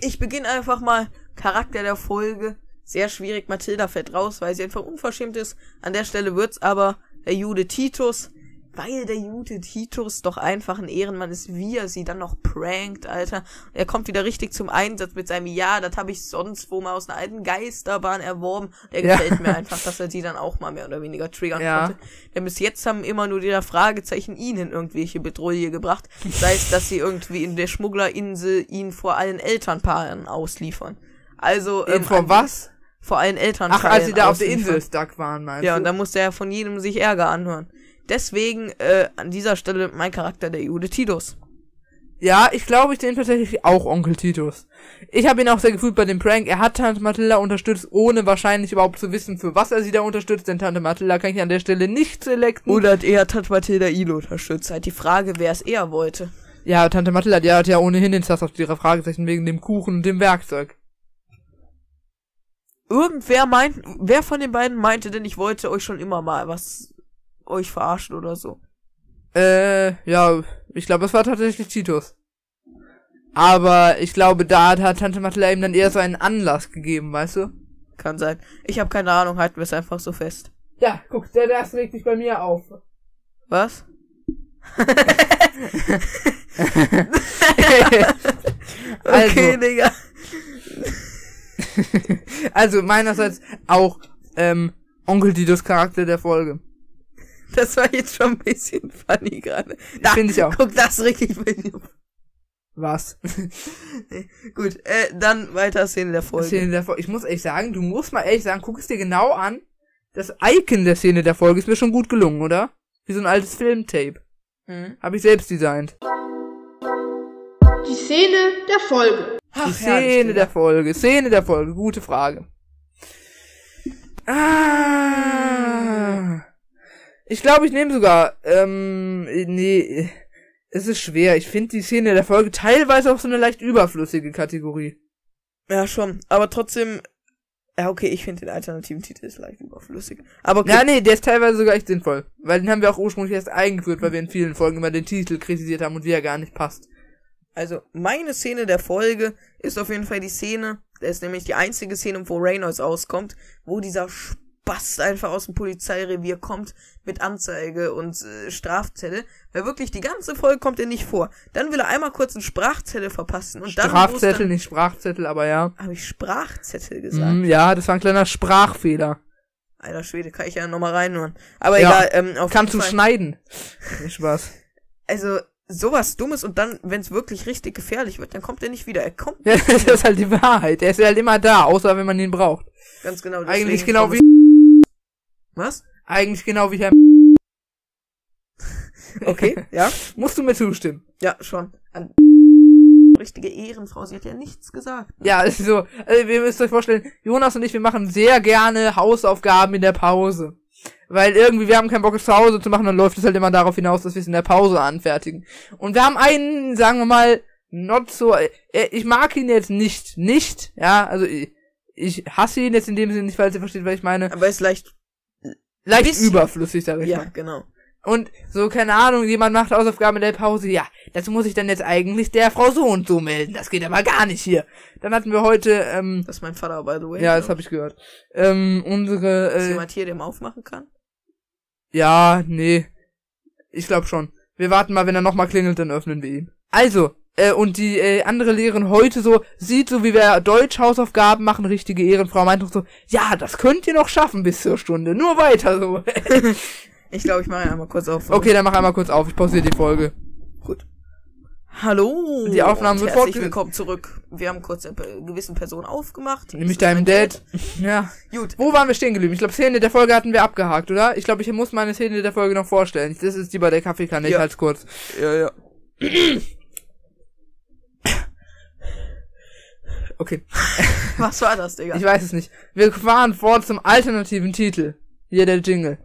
[SPEAKER 2] ich beginne einfach mal. Charakter der Folge. Sehr schwierig. Mathilda fällt raus, weil sie einfach unverschämt ist. An der Stelle wird's aber der Jude Titus. Weil der Jude Titus doch einfach ein Ehrenmann ist, wie er sie dann noch prankt, Alter. Er kommt wieder richtig zum Einsatz mit seinem Ja, das habe ich sonst wo mal aus einer alten Geisterbahn erworben. Der
[SPEAKER 1] Ja.
[SPEAKER 2] gefällt mir einfach, dass er die dann auch mal mehr oder weniger triggern
[SPEAKER 1] Ja.
[SPEAKER 2] konnte. Denn bis jetzt haben immer nur die Fragezeichen ihn in irgendwelche Bedrohung gebracht. Sei es, dass sie irgendwie in der Schmugglerinsel ihn vor allen Elternpaaren ausliefern. Also,
[SPEAKER 1] Ähm, vor was?
[SPEAKER 2] Vor allen
[SPEAKER 1] Ach,
[SPEAKER 2] Elternpaaren.
[SPEAKER 1] als sie da auf der. Insel stuck waren, meinst
[SPEAKER 2] Ja,
[SPEAKER 1] du?
[SPEAKER 2] und da musste er von jedem sich Ärger anhören. Deswegen, äh, an dieser Stelle mein Charakter der Jude Titus.
[SPEAKER 1] Ja, ich glaube, ich nehme tatsächlich auch Onkel Titus. Ich habe ihn auch sehr gefühlt bei dem Prank. Er hat Tante Mathilda unterstützt, ohne wahrscheinlich überhaupt zu wissen, für was er sie da unterstützt, denn Tante Mathilda kann ich an der Stelle nicht selecten.
[SPEAKER 2] Oder hat er Tat Mathilda Ilo unterstützt? Halt die Frage, wer es eher wollte.
[SPEAKER 1] Ja, Tante Mathilda, die hat ja ohnehin den Sass auf ihre Fragezeichen wegen dem Kuchen und dem Werkzeug.
[SPEAKER 2] Irgendwer meint, wer von den beiden meinte denn, ich wollte euch schon immer mal was euch verarschen oder so?
[SPEAKER 1] Äh, ja, ich glaube, es war tatsächlich Titus. Aber ich glaube, da hat Tante Mathilda ihm dann eher so einen Anlass gegeben, weißt du?
[SPEAKER 2] Kann sein. Ich habe keine Ahnung, halten wir es einfach so fest.
[SPEAKER 1] Ja, guck, der das regt sich bei mir auf.
[SPEAKER 2] Was?
[SPEAKER 1] Also.
[SPEAKER 2] Okay, Digga.
[SPEAKER 1] Also meinerseits auch ähm, Onkel Titus Charakter der Folge.
[SPEAKER 2] Das war jetzt schon ein bisschen funny gerade. Da,
[SPEAKER 1] Finde ich auch.
[SPEAKER 2] Guck, das auf.
[SPEAKER 1] Was?
[SPEAKER 2] Gut, äh, dann weiter Szene der Folge.
[SPEAKER 1] Szene der Folge. Ich muss ehrlich sagen, du musst mal ehrlich sagen, guck es dir genau an. Das Icon der Szene der Folge ist mir schon gut gelungen, oder? Wie so ein altes Filmtape.
[SPEAKER 2] Mhm.
[SPEAKER 1] Habe ich selbst designt.
[SPEAKER 5] Die Szene der Folge.
[SPEAKER 1] Die Szene der Folge. Szene der Folge. Gute Frage. Ah. Ich glaube, ich nehme sogar, ähm, nee, es ist schwer. Ich finde die Szene der Folge teilweise auch so eine leicht überflüssige Kategorie.
[SPEAKER 2] Ja, schon. Aber trotzdem. Ja, okay, ich finde den alternativen Titel ist leicht überflüssig. Aber okay.
[SPEAKER 1] Ja, nee, der ist teilweise sogar echt sinnvoll. Weil den haben wir auch ursprünglich erst eingeführt, weil wir in vielen Folgen immer den Titel kritisiert haben und wie er gar nicht passt.
[SPEAKER 2] Also, meine Szene der Folge ist auf jeden Fall die Szene, das ist nämlich die einzige Szene, wo Reynolds auskommt, wo dieser Spast einfach aus dem Polizeirevier kommt mit Anzeige und äh, Strafzettel. Weil wirklich die ganze Folge kommt er nicht vor. Dann will er einmal kurz einen Sprachzettel verpassen und dann.
[SPEAKER 1] Strafzettel, nicht Sprachzettel, aber ja.
[SPEAKER 2] Habe ich Sprachzettel gesagt?
[SPEAKER 1] Mm, ja, das war ein kleiner Sprachfehler.
[SPEAKER 2] Alter Schwede, kann ich ja nochmal reinhören. Aber
[SPEAKER 1] Ja,
[SPEAKER 2] egal, ähm, auf
[SPEAKER 1] Kannst du
[SPEAKER 2] Fall.
[SPEAKER 1] schneiden. Spaß.
[SPEAKER 2] Also, sowas Dummes und dann, wenn es wirklich richtig gefährlich wird, dann kommt er nicht wieder. Er kommt
[SPEAKER 1] Ja, das ist halt die Wahrheit. Er ist halt immer da, außer wenn man ihn braucht.
[SPEAKER 2] ganz genau.
[SPEAKER 1] Eigentlich genau wie,
[SPEAKER 2] Was?
[SPEAKER 1] eigentlich genau wie Herr,
[SPEAKER 2] Okay, ja.
[SPEAKER 1] musst du mir zustimmen.
[SPEAKER 2] Ja, schon. An richtige Ehrenfrau, sie hat ja nichts gesagt.
[SPEAKER 1] Ja, es ist so, also ihr müsst euch vorstellen, Jonas und ich, wir machen sehr gerne Hausaufgaben in der Pause. Weil irgendwie, wir haben keinen Bock, es zu Hause zu machen, dann läuft es halt immer darauf hinaus, dass wir es in der Pause anfertigen. Und wir haben einen, sagen wir mal, not so, äh, ich mag ihn jetzt nicht, nicht, ja, also ich, ich hasse ihn jetzt in dem Sinne nicht, weil ihr versteht, was ich meine.
[SPEAKER 2] Aber er ist leicht,
[SPEAKER 1] leicht
[SPEAKER 2] Bisschen.
[SPEAKER 1] überflüssig, sag ich
[SPEAKER 2] Ja,
[SPEAKER 1] mal.
[SPEAKER 2] genau.
[SPEAKER 1] Und so, keine Ahnung, jemand macht Hausaufgaben in der Pause, ja, dazu muss ich dann jetzt eigentlich der Frau so und so melden. Das geht aber gar nicht hier. Dann hatten wir heute, ähm,
[SPEAKER 2] Das ist mein Vater, by the way.
[SPEAKER 1] ja, das habe ich gehört. Ähm, unsere,
[SPEAKER 2] Ist
[SPEAKER 1] äh,
[SPEAKER 2] jemand hier, der mal aufmachen kann?
[SPEAKER 1] ja, nee. Ich glaube schon. Wir warten mal, wenn er nochmal klingelt, dann öffnen wir ihn. Also, äh, und die äh, andere Lehrerin heute so, sieht so, wie wir Deutsch-Hausaufgaben machen, richtige Ehrenfrau, meint doch so, ja, das könnt ihr noch schaffen bis zur Stunde, nur weiter so.
[SPEAKER 2] Ich glaube, ich mache einmal kurz auf.
[SPEAKER 1] okay, dann mach einmal kurz auf, ich pausiere die Folge.
[SPEAKER 2] Gut. Hallo.
[SPEAKER 1] Die Aufnahme
[SPEAKER 2] und
[SPEAKER 1] wird
[SPEAKER 2] herzlich willkommen zurück. Wir haben kurz eine gewissen Person aufgemacht.
[SPEAKER 1] Nämlich deinem
[SPEAKER 2] mein
[SPEAKER 1] Dad. Ja.
[SPEAKER 2] Gut.
[SPEAKER 1] Wo waren wir stehen geblieben? Ich glaube, Szene der Folge hatten wir abgehakt, oder? Ich glaube, ich muss meine Szene der Folge noch vorstellen. Das ist die bei der Kaffeekanne, ich
[SPEAKER 2] Ja.
[SPEAKER 1] halt's kurz.
[SPEAKER 2] Ja, ja.
[SPEAKER 1] Okay,
[SPEAKER 2] Was war das, Digga?
[SPEAKER 1] ich weiß es nicht. Wir fahren fort zum alternativen Titel. Hier der Jingle.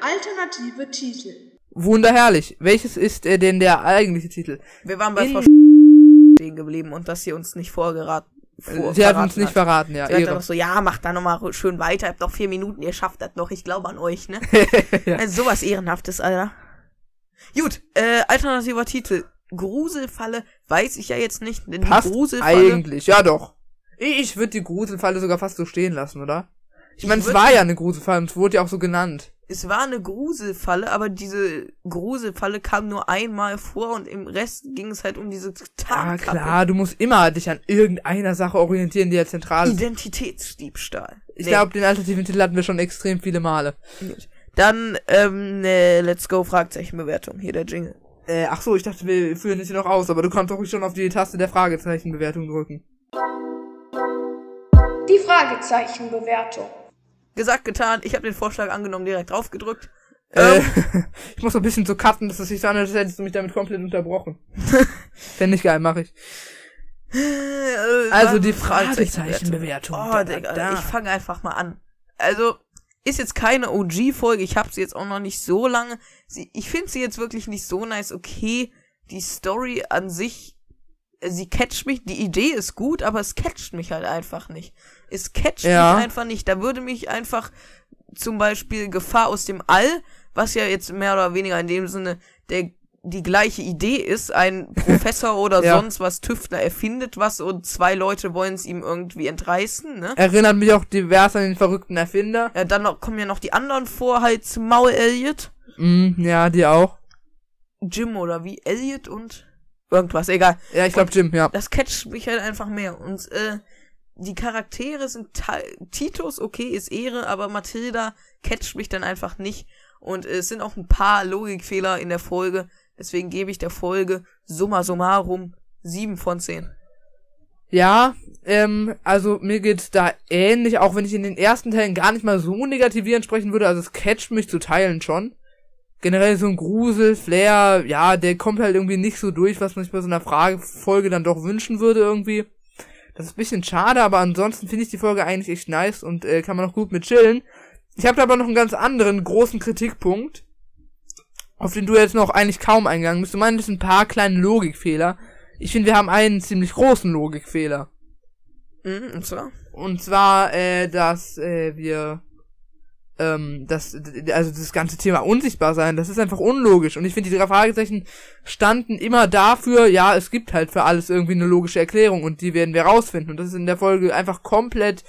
[SPEAKER 5] Alternative Titel.
[SPEAKER 1] Wunderherrlich. Welches ist äh, denn der eigentliche Titel?
[SPEAKER 2] Wir waren bei
[SPEAKER 1] In-
[SPEAKER 2] Frau stehen geblieben und dass sie uns nicht vorgeraten. Vor,
[SPEAKER 1] Sie hat uns nicht verraten, ja.
[SPEAKER 2] Sie hat dann so, ja, macht da nochmal schön weiter, habt noch vier Minuten, ihr schafft das noch, ich glaube an euch, ne?
[SPEAKER 1] Ja.
[SPEAKER 2] Also sowas Ehrenhaftes, Alter. Gut, äh, alternativer Titel. Gruselfalle, weiß ich ja jetzt nicht, denn die
[SPEAKER 1] Passt
[SPEAKER 2] Gruselfalle.
[SPEAKER 1] eigentlich, ja doch. Ich würde die Gruselfalle sogar fast so stehen lassen, oder? Ich meine,
[SPEAKER 2] Ich
[SPEAKER 1] es
[SPEAKER 2] würd-
[SPEAKER 1] war ja eine Gruselfalle und es wurde ja auch so genannt.
[SPEAKER 2] Es war eine Gruselfalle, aber diese Gruselfalle kam nur einmal vor und im Rest ging es halt um diese Tarnkappe.
[SPEAKER 1] klar, du musst immer dich an irgendeiner Sache orientieren, die ja zentral ist.
[SPEAKER 2] Identitätsdiebstahl.
[SPEAKER 1] Ich
[SPEAKER 2] Nee,
[SPEAKER 1] glaube, den alternativen Titel hatten wir schon extrem viele Male.
[SPEAKER 2] gut. Dann, ähm, ne, Let's Go Fragezeichenbewertung. Hier der Jingle.
[SPEAKER 1] Äh, ach so, ich dachte, wir führen das hier noch aus, aber du kannst doch ruhig schon auf die Taste der Fragezeichenbewertung drücken.
[SPEAKER 5] Die Fragezeichenbewertung.
[SPEAKER 2] Gesagt, getan. Ich habe den Vorschlag angenommen, direkt draufgedrückt.
[SPEAKER 1] Äh,
[SPEAKER 2] Ähm,
[SPEAKER 1] ich muss so ein bisschen so cutten, dass es sich so anhört, als hättest du mich damit komplett unterbrochen. Fände ich geil, mach ich.
[SPEAKER 2] äh,
[SPEAKER 1] Also die Fragezeichenbewertung.
[SPEAKER 2] Oh, Digga,
[SPEAKER 1] da.
[SPEAKER 2] ich fange einfach mal an. Also, ist jetzt keine OG-Folge, ich habe sie jetzt auch noch nicht so lange. Sie, ich finde sie jetzt wirklich nicht so nice. Okay, die Story an sich, sie catcht mich, die Idee ist gut, aber es catcht mich halt einfach nicht. Es catcht
[SPEAKER 1] Ja.
[SPEAKER 2] mich einfach nicht. Da würde mich einfach zum Beispiel Gefahr aus dem All, was ja jetzt mehr oder weniger in dem Sinne der die gleiche Idee ist, ein Professor oder
[SPEAKER 1] Ja.
[SPEAKER 2] sonst was Tüftler erfindet was und zwei Leute wollen es ihm irgendwie entreißen, ne?
[SPEAKER 1] Erinnert mich auch divers an den verrückten Erfinder.
[SPEAKER 2] Ja, dann noch, kommen ja noch die anderen vor, halt Maul Elliot,
[SPEAKER 1] Mm, ja, die auch.
[SPEAKER 2] Jim oder wie, Elliot und irgendwas, egal.
[SPEAKER 1] Ja, ich glaube Jim, ja.
[SPEAKER 2] Das catcht mich halt einfach mehr. Und äh, die Charaktere sind Teil Titus, okay, ist Ehre, aber Mathilda catcht mich dann einfach nicht. Und äh, es sind auch ein paar Logikfehler in der Folge. Deswegen gebe ich der Folge summa summarum 7 von 10.
[SPEAKER 1] Ja, ähm, also mir geht's da ähnlich, auch wenn ich in den ersten Teilen gar nicht mal so negativierend sprechen würde, also es catcht mich zu Teilen schon. Generell so ein Grusel, Flair, ja, der kommt halt irgendwie nicht so durch, was man sich bei so einer Fragefolge dann doch wünschen würde irgendwie. Das ist ein bisschen schade, aber ansonsten finde ich die Folge eigentlich echt nice und äh, kann man auch gut mit chillen. Ich habe da aber noch einen ganz anderen großen Kritikpunkt, auf den du jetzt noch eigentlich kaum eingegangen bist. Du meinst ein paar kleine Logikfehler. Ich finde, wir haben einen ziemlich großen Logikfehler.
[SPEAKER 2] Mhm, und zwar?
[SPEAKER 1] Und zwar, äh, dass äh, wir ähm, das, also das ganze Thema unsichtbar sein, das ist einfach unlogisch. Und ich finde, die drei Fragezeichen standen immer dafür, ja, es gibt halt für alles irgendwie eine logische Erklärung und die werden wir rausfinden. Und das ist in der Folge einfach komplett,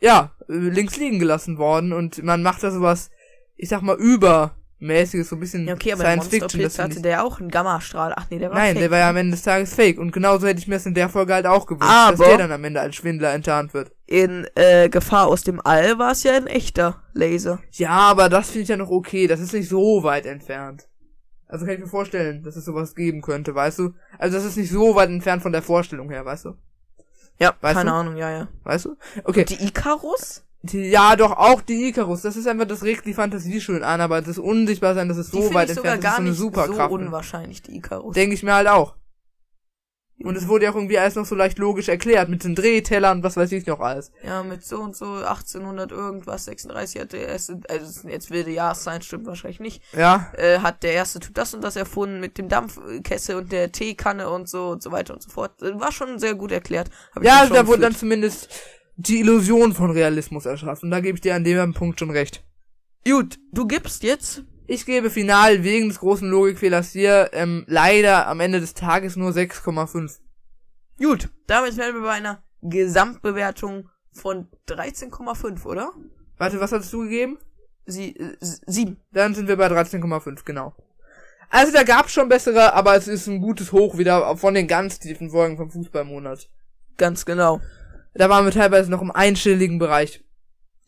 [SPEAKER 1] ja, links liegen gelassen worden und man macht da sowas, ich sag mal, übermäßiges, so ein bisschen
[SPEAKER 2] Ja, okay, aber
[SPEAKER 1] Science
[SPEAKER 2] der
[SPEAKER 1] Fiction. Das
[SPEAKER 2] hatte der auch einen Gammastrahl. Ach nee, der war
[SPEAKER 1] nein,
[SPEAKER 2] fake.
[SPEAKER 1] der war ja am Ende des Tages fake. Und genauso hätte ich mir das in der Folge halt auch gewünscht,
[SPEAKER 2] Aber-
[SPEAKER 1] dass der dann am Ende als Schwindler enttarnt wird.
[SPEAKER 2] In äh, Gefahr aus dem All war es ja ein echter Laser.
[SPEAKER 1] Ja, aber das finde ich ja noch okay. Das ist nicht so weit entfernt. Also kann ich mir vorstellen, dass es sowas geben könnte, weißt du? Also das ist nicht so weit entfernt von der Vorstellung her, weißt du?
[SPEAKER 2] Ja,
[SPEAKER 1] Weißt
[SPEAKER 2] keine
[SPEAKER 1] du?
[SPEAKER 2] Ahnung, ja, ja.
[SPEAKER 1] Weißt du? Okay.
[SPEAKER 2] Die Icarus?
[SPEAKER 1] Die, ja, doch, auch die Icarus. Das ist einfach, das regt die Fantasie schön an, aber das Unsichtbarsein, das ist
[SPEAKER 2] Die
[SPEAKER 1] so
[SPEAKER 2] finde
[SPEAKER 1] weit
[SPEAKER 2] ich sogar
[SPEAKER 1] entfernt, das ist
[SPEAKER 2] gar
[SPEAKER 1] so eine
[SPEAKER 2] nicht
[SPEAKER 1] Superkraft.
[SPEAKER 2] so unwahrscheinlich, die Icarus.
[SPEAKER 1] Denke ich mir halt auch. Und es wurde ja auch irgendwie alles noch so leicht logisch erklärt, mit den Drehtellern, was weiß ich noch alles.
[SPEAKER 2] Ja, mit so und so 1800 irgendwas, 36 hat der erste, also jetzt wilde Jahreszahlen, stimmt wahrscheinlich nicht,
[SPEAKER 1] Ja,
[SPEAKER 2] äh, hat der erste Typ das und das erfunden mit dem Dampfkessel und der Teekanne und so und so weiter und so fort. Äh, War schon sehr gut erklärt.
[SPEAKER 1] Ja,
[SPEAKER 2] schon
[SPEAKER 1] da wurde dann zumindest die Illusion von Realismus erschaffen. Da gebe ich dir an dem Punkt schon recht.
[SPEAKER 2] Gut, du gibst jetzt.
[SPEAKER 1] Ich gebe final wegen des großen Logikfehlers hier ähm, leider am Ende des Tages nur 6,5.
[SPEAKER 2] Gut, damit wären wir bei einer Gesamtbewertung von 13,5, oder?
[SPEAKER 1] Warte, was hattest du gegeben?
[SPEAKER 2] Sie, äh, sieben.
[SPEAKER 1] Dann sind wir bei 13,5, genau. Also da gab's schon bessere, aber es ist ein gutes Hoch wieder von den ganz tiefen Folgen vom Fußballmonat.
[SPEAKER 2] Ganz genau.
[SPEAKER 1] Da waren wir teilweise noch im einstelligen Bereich.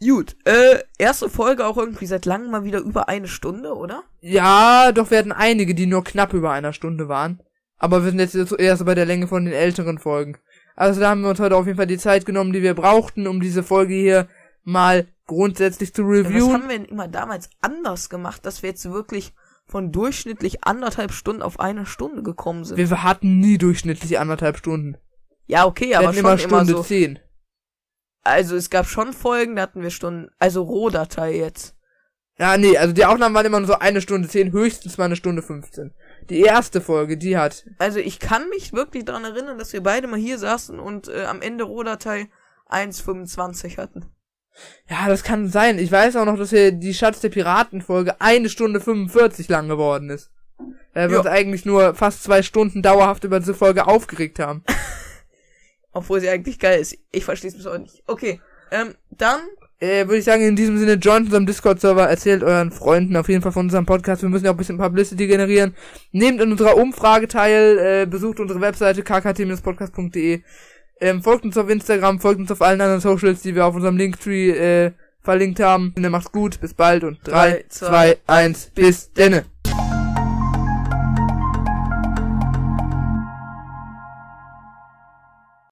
[SPEAKER 2] Gut, äh, erste Folge auch irgendwie seit langem mal wieder über eine Stunde, oder?
[SPEAKER 1] Ja, doch wir hatten einige, die nur knapp über einer Stunde waren. Aber wir sind jetzt erst so bei der Länge von den älteren Folgen. Also da haben wir uns heute auf jeden Fall die Zeit genommen, die wir brauchten, um diese Folge hier mal grundsätzlich zu
[SPEAKER 2] Ja, was
[SPEAKER 1] reviewen.
[SPEAKER 2] haben wir denn immer damals anders gemacht, dass wir jetzt wirklich von durchschnittlich anderthalb Stunden auf eine Stunde gekommen sind?
[SPEAKER 1] Wir hatten nie durchschnittlich anderthalb Stunden.
[SPEAKER 2] ja, okay,
[SPEAKER 1] Wir
[SPEAKER 2] aber schon
[SPEAKER 1] immer
[SPEAKER 2] immer,
[SPEAKER 1] Stunde
[SPEAKER 2] so.
[SPEAKER 1] zehn.
[SPEAKER 2] Also es gab schon Folgen, da hatten wir Stunden, also Rohdatei jetzt.
[SPEAKER 1] Ja, nee, also die Aufnahmen waren immer nur so eine Stunde zehn, höchstens mal eine Stunde 15. Die erste Folge, die hat.
[SPEAKER 2] Also ich kann mich wirklich daran erinnern, dass wir beide mal hier saßen und äh, am Ende Rohdatei 1,25 hatten.
[SPEAKER 1] Ja, das kann sein. Ich weiß auch noch, dass hier die Schatz der Piraten Folge eine Stunde 45 lang geworden ist. Weil wir
[SPEAKER 2] Ja.
[SPEAKER 1] uns eigentlich nur fast zwei Stunden dauerhaft über diese Folge aufgeregt haben.
[SPEAKER 2] Obwohl sie eigentlich geil ist. Ich verstehe es bis heute nicht. Okay, ähm, dann
[SPEAKER 1] Äh, würde ich sagen, in diesem Sinne, joint unserem Discord-Server, erzählt euren Freunden auf jeden Fall von unserem Podcast. Wir müssen ja auch ein bisschen Publicity generieren. Nehmt an unserer Umfrage teil, äh, besucht unsere Webseite kkt-podcast.de. Ähm, folgt uns auf Instagram, folgt uns auf allen anderen Socials, die wir auf unserem Linktree äh, verlinkt haben. Und macht's gut, bis bald und 3,
[SPEAKER 2] Drei,
[SPEAKER 1] 2,
[SPEAKER 2] zwei,
[SPEAKER 1] 1, bis denne.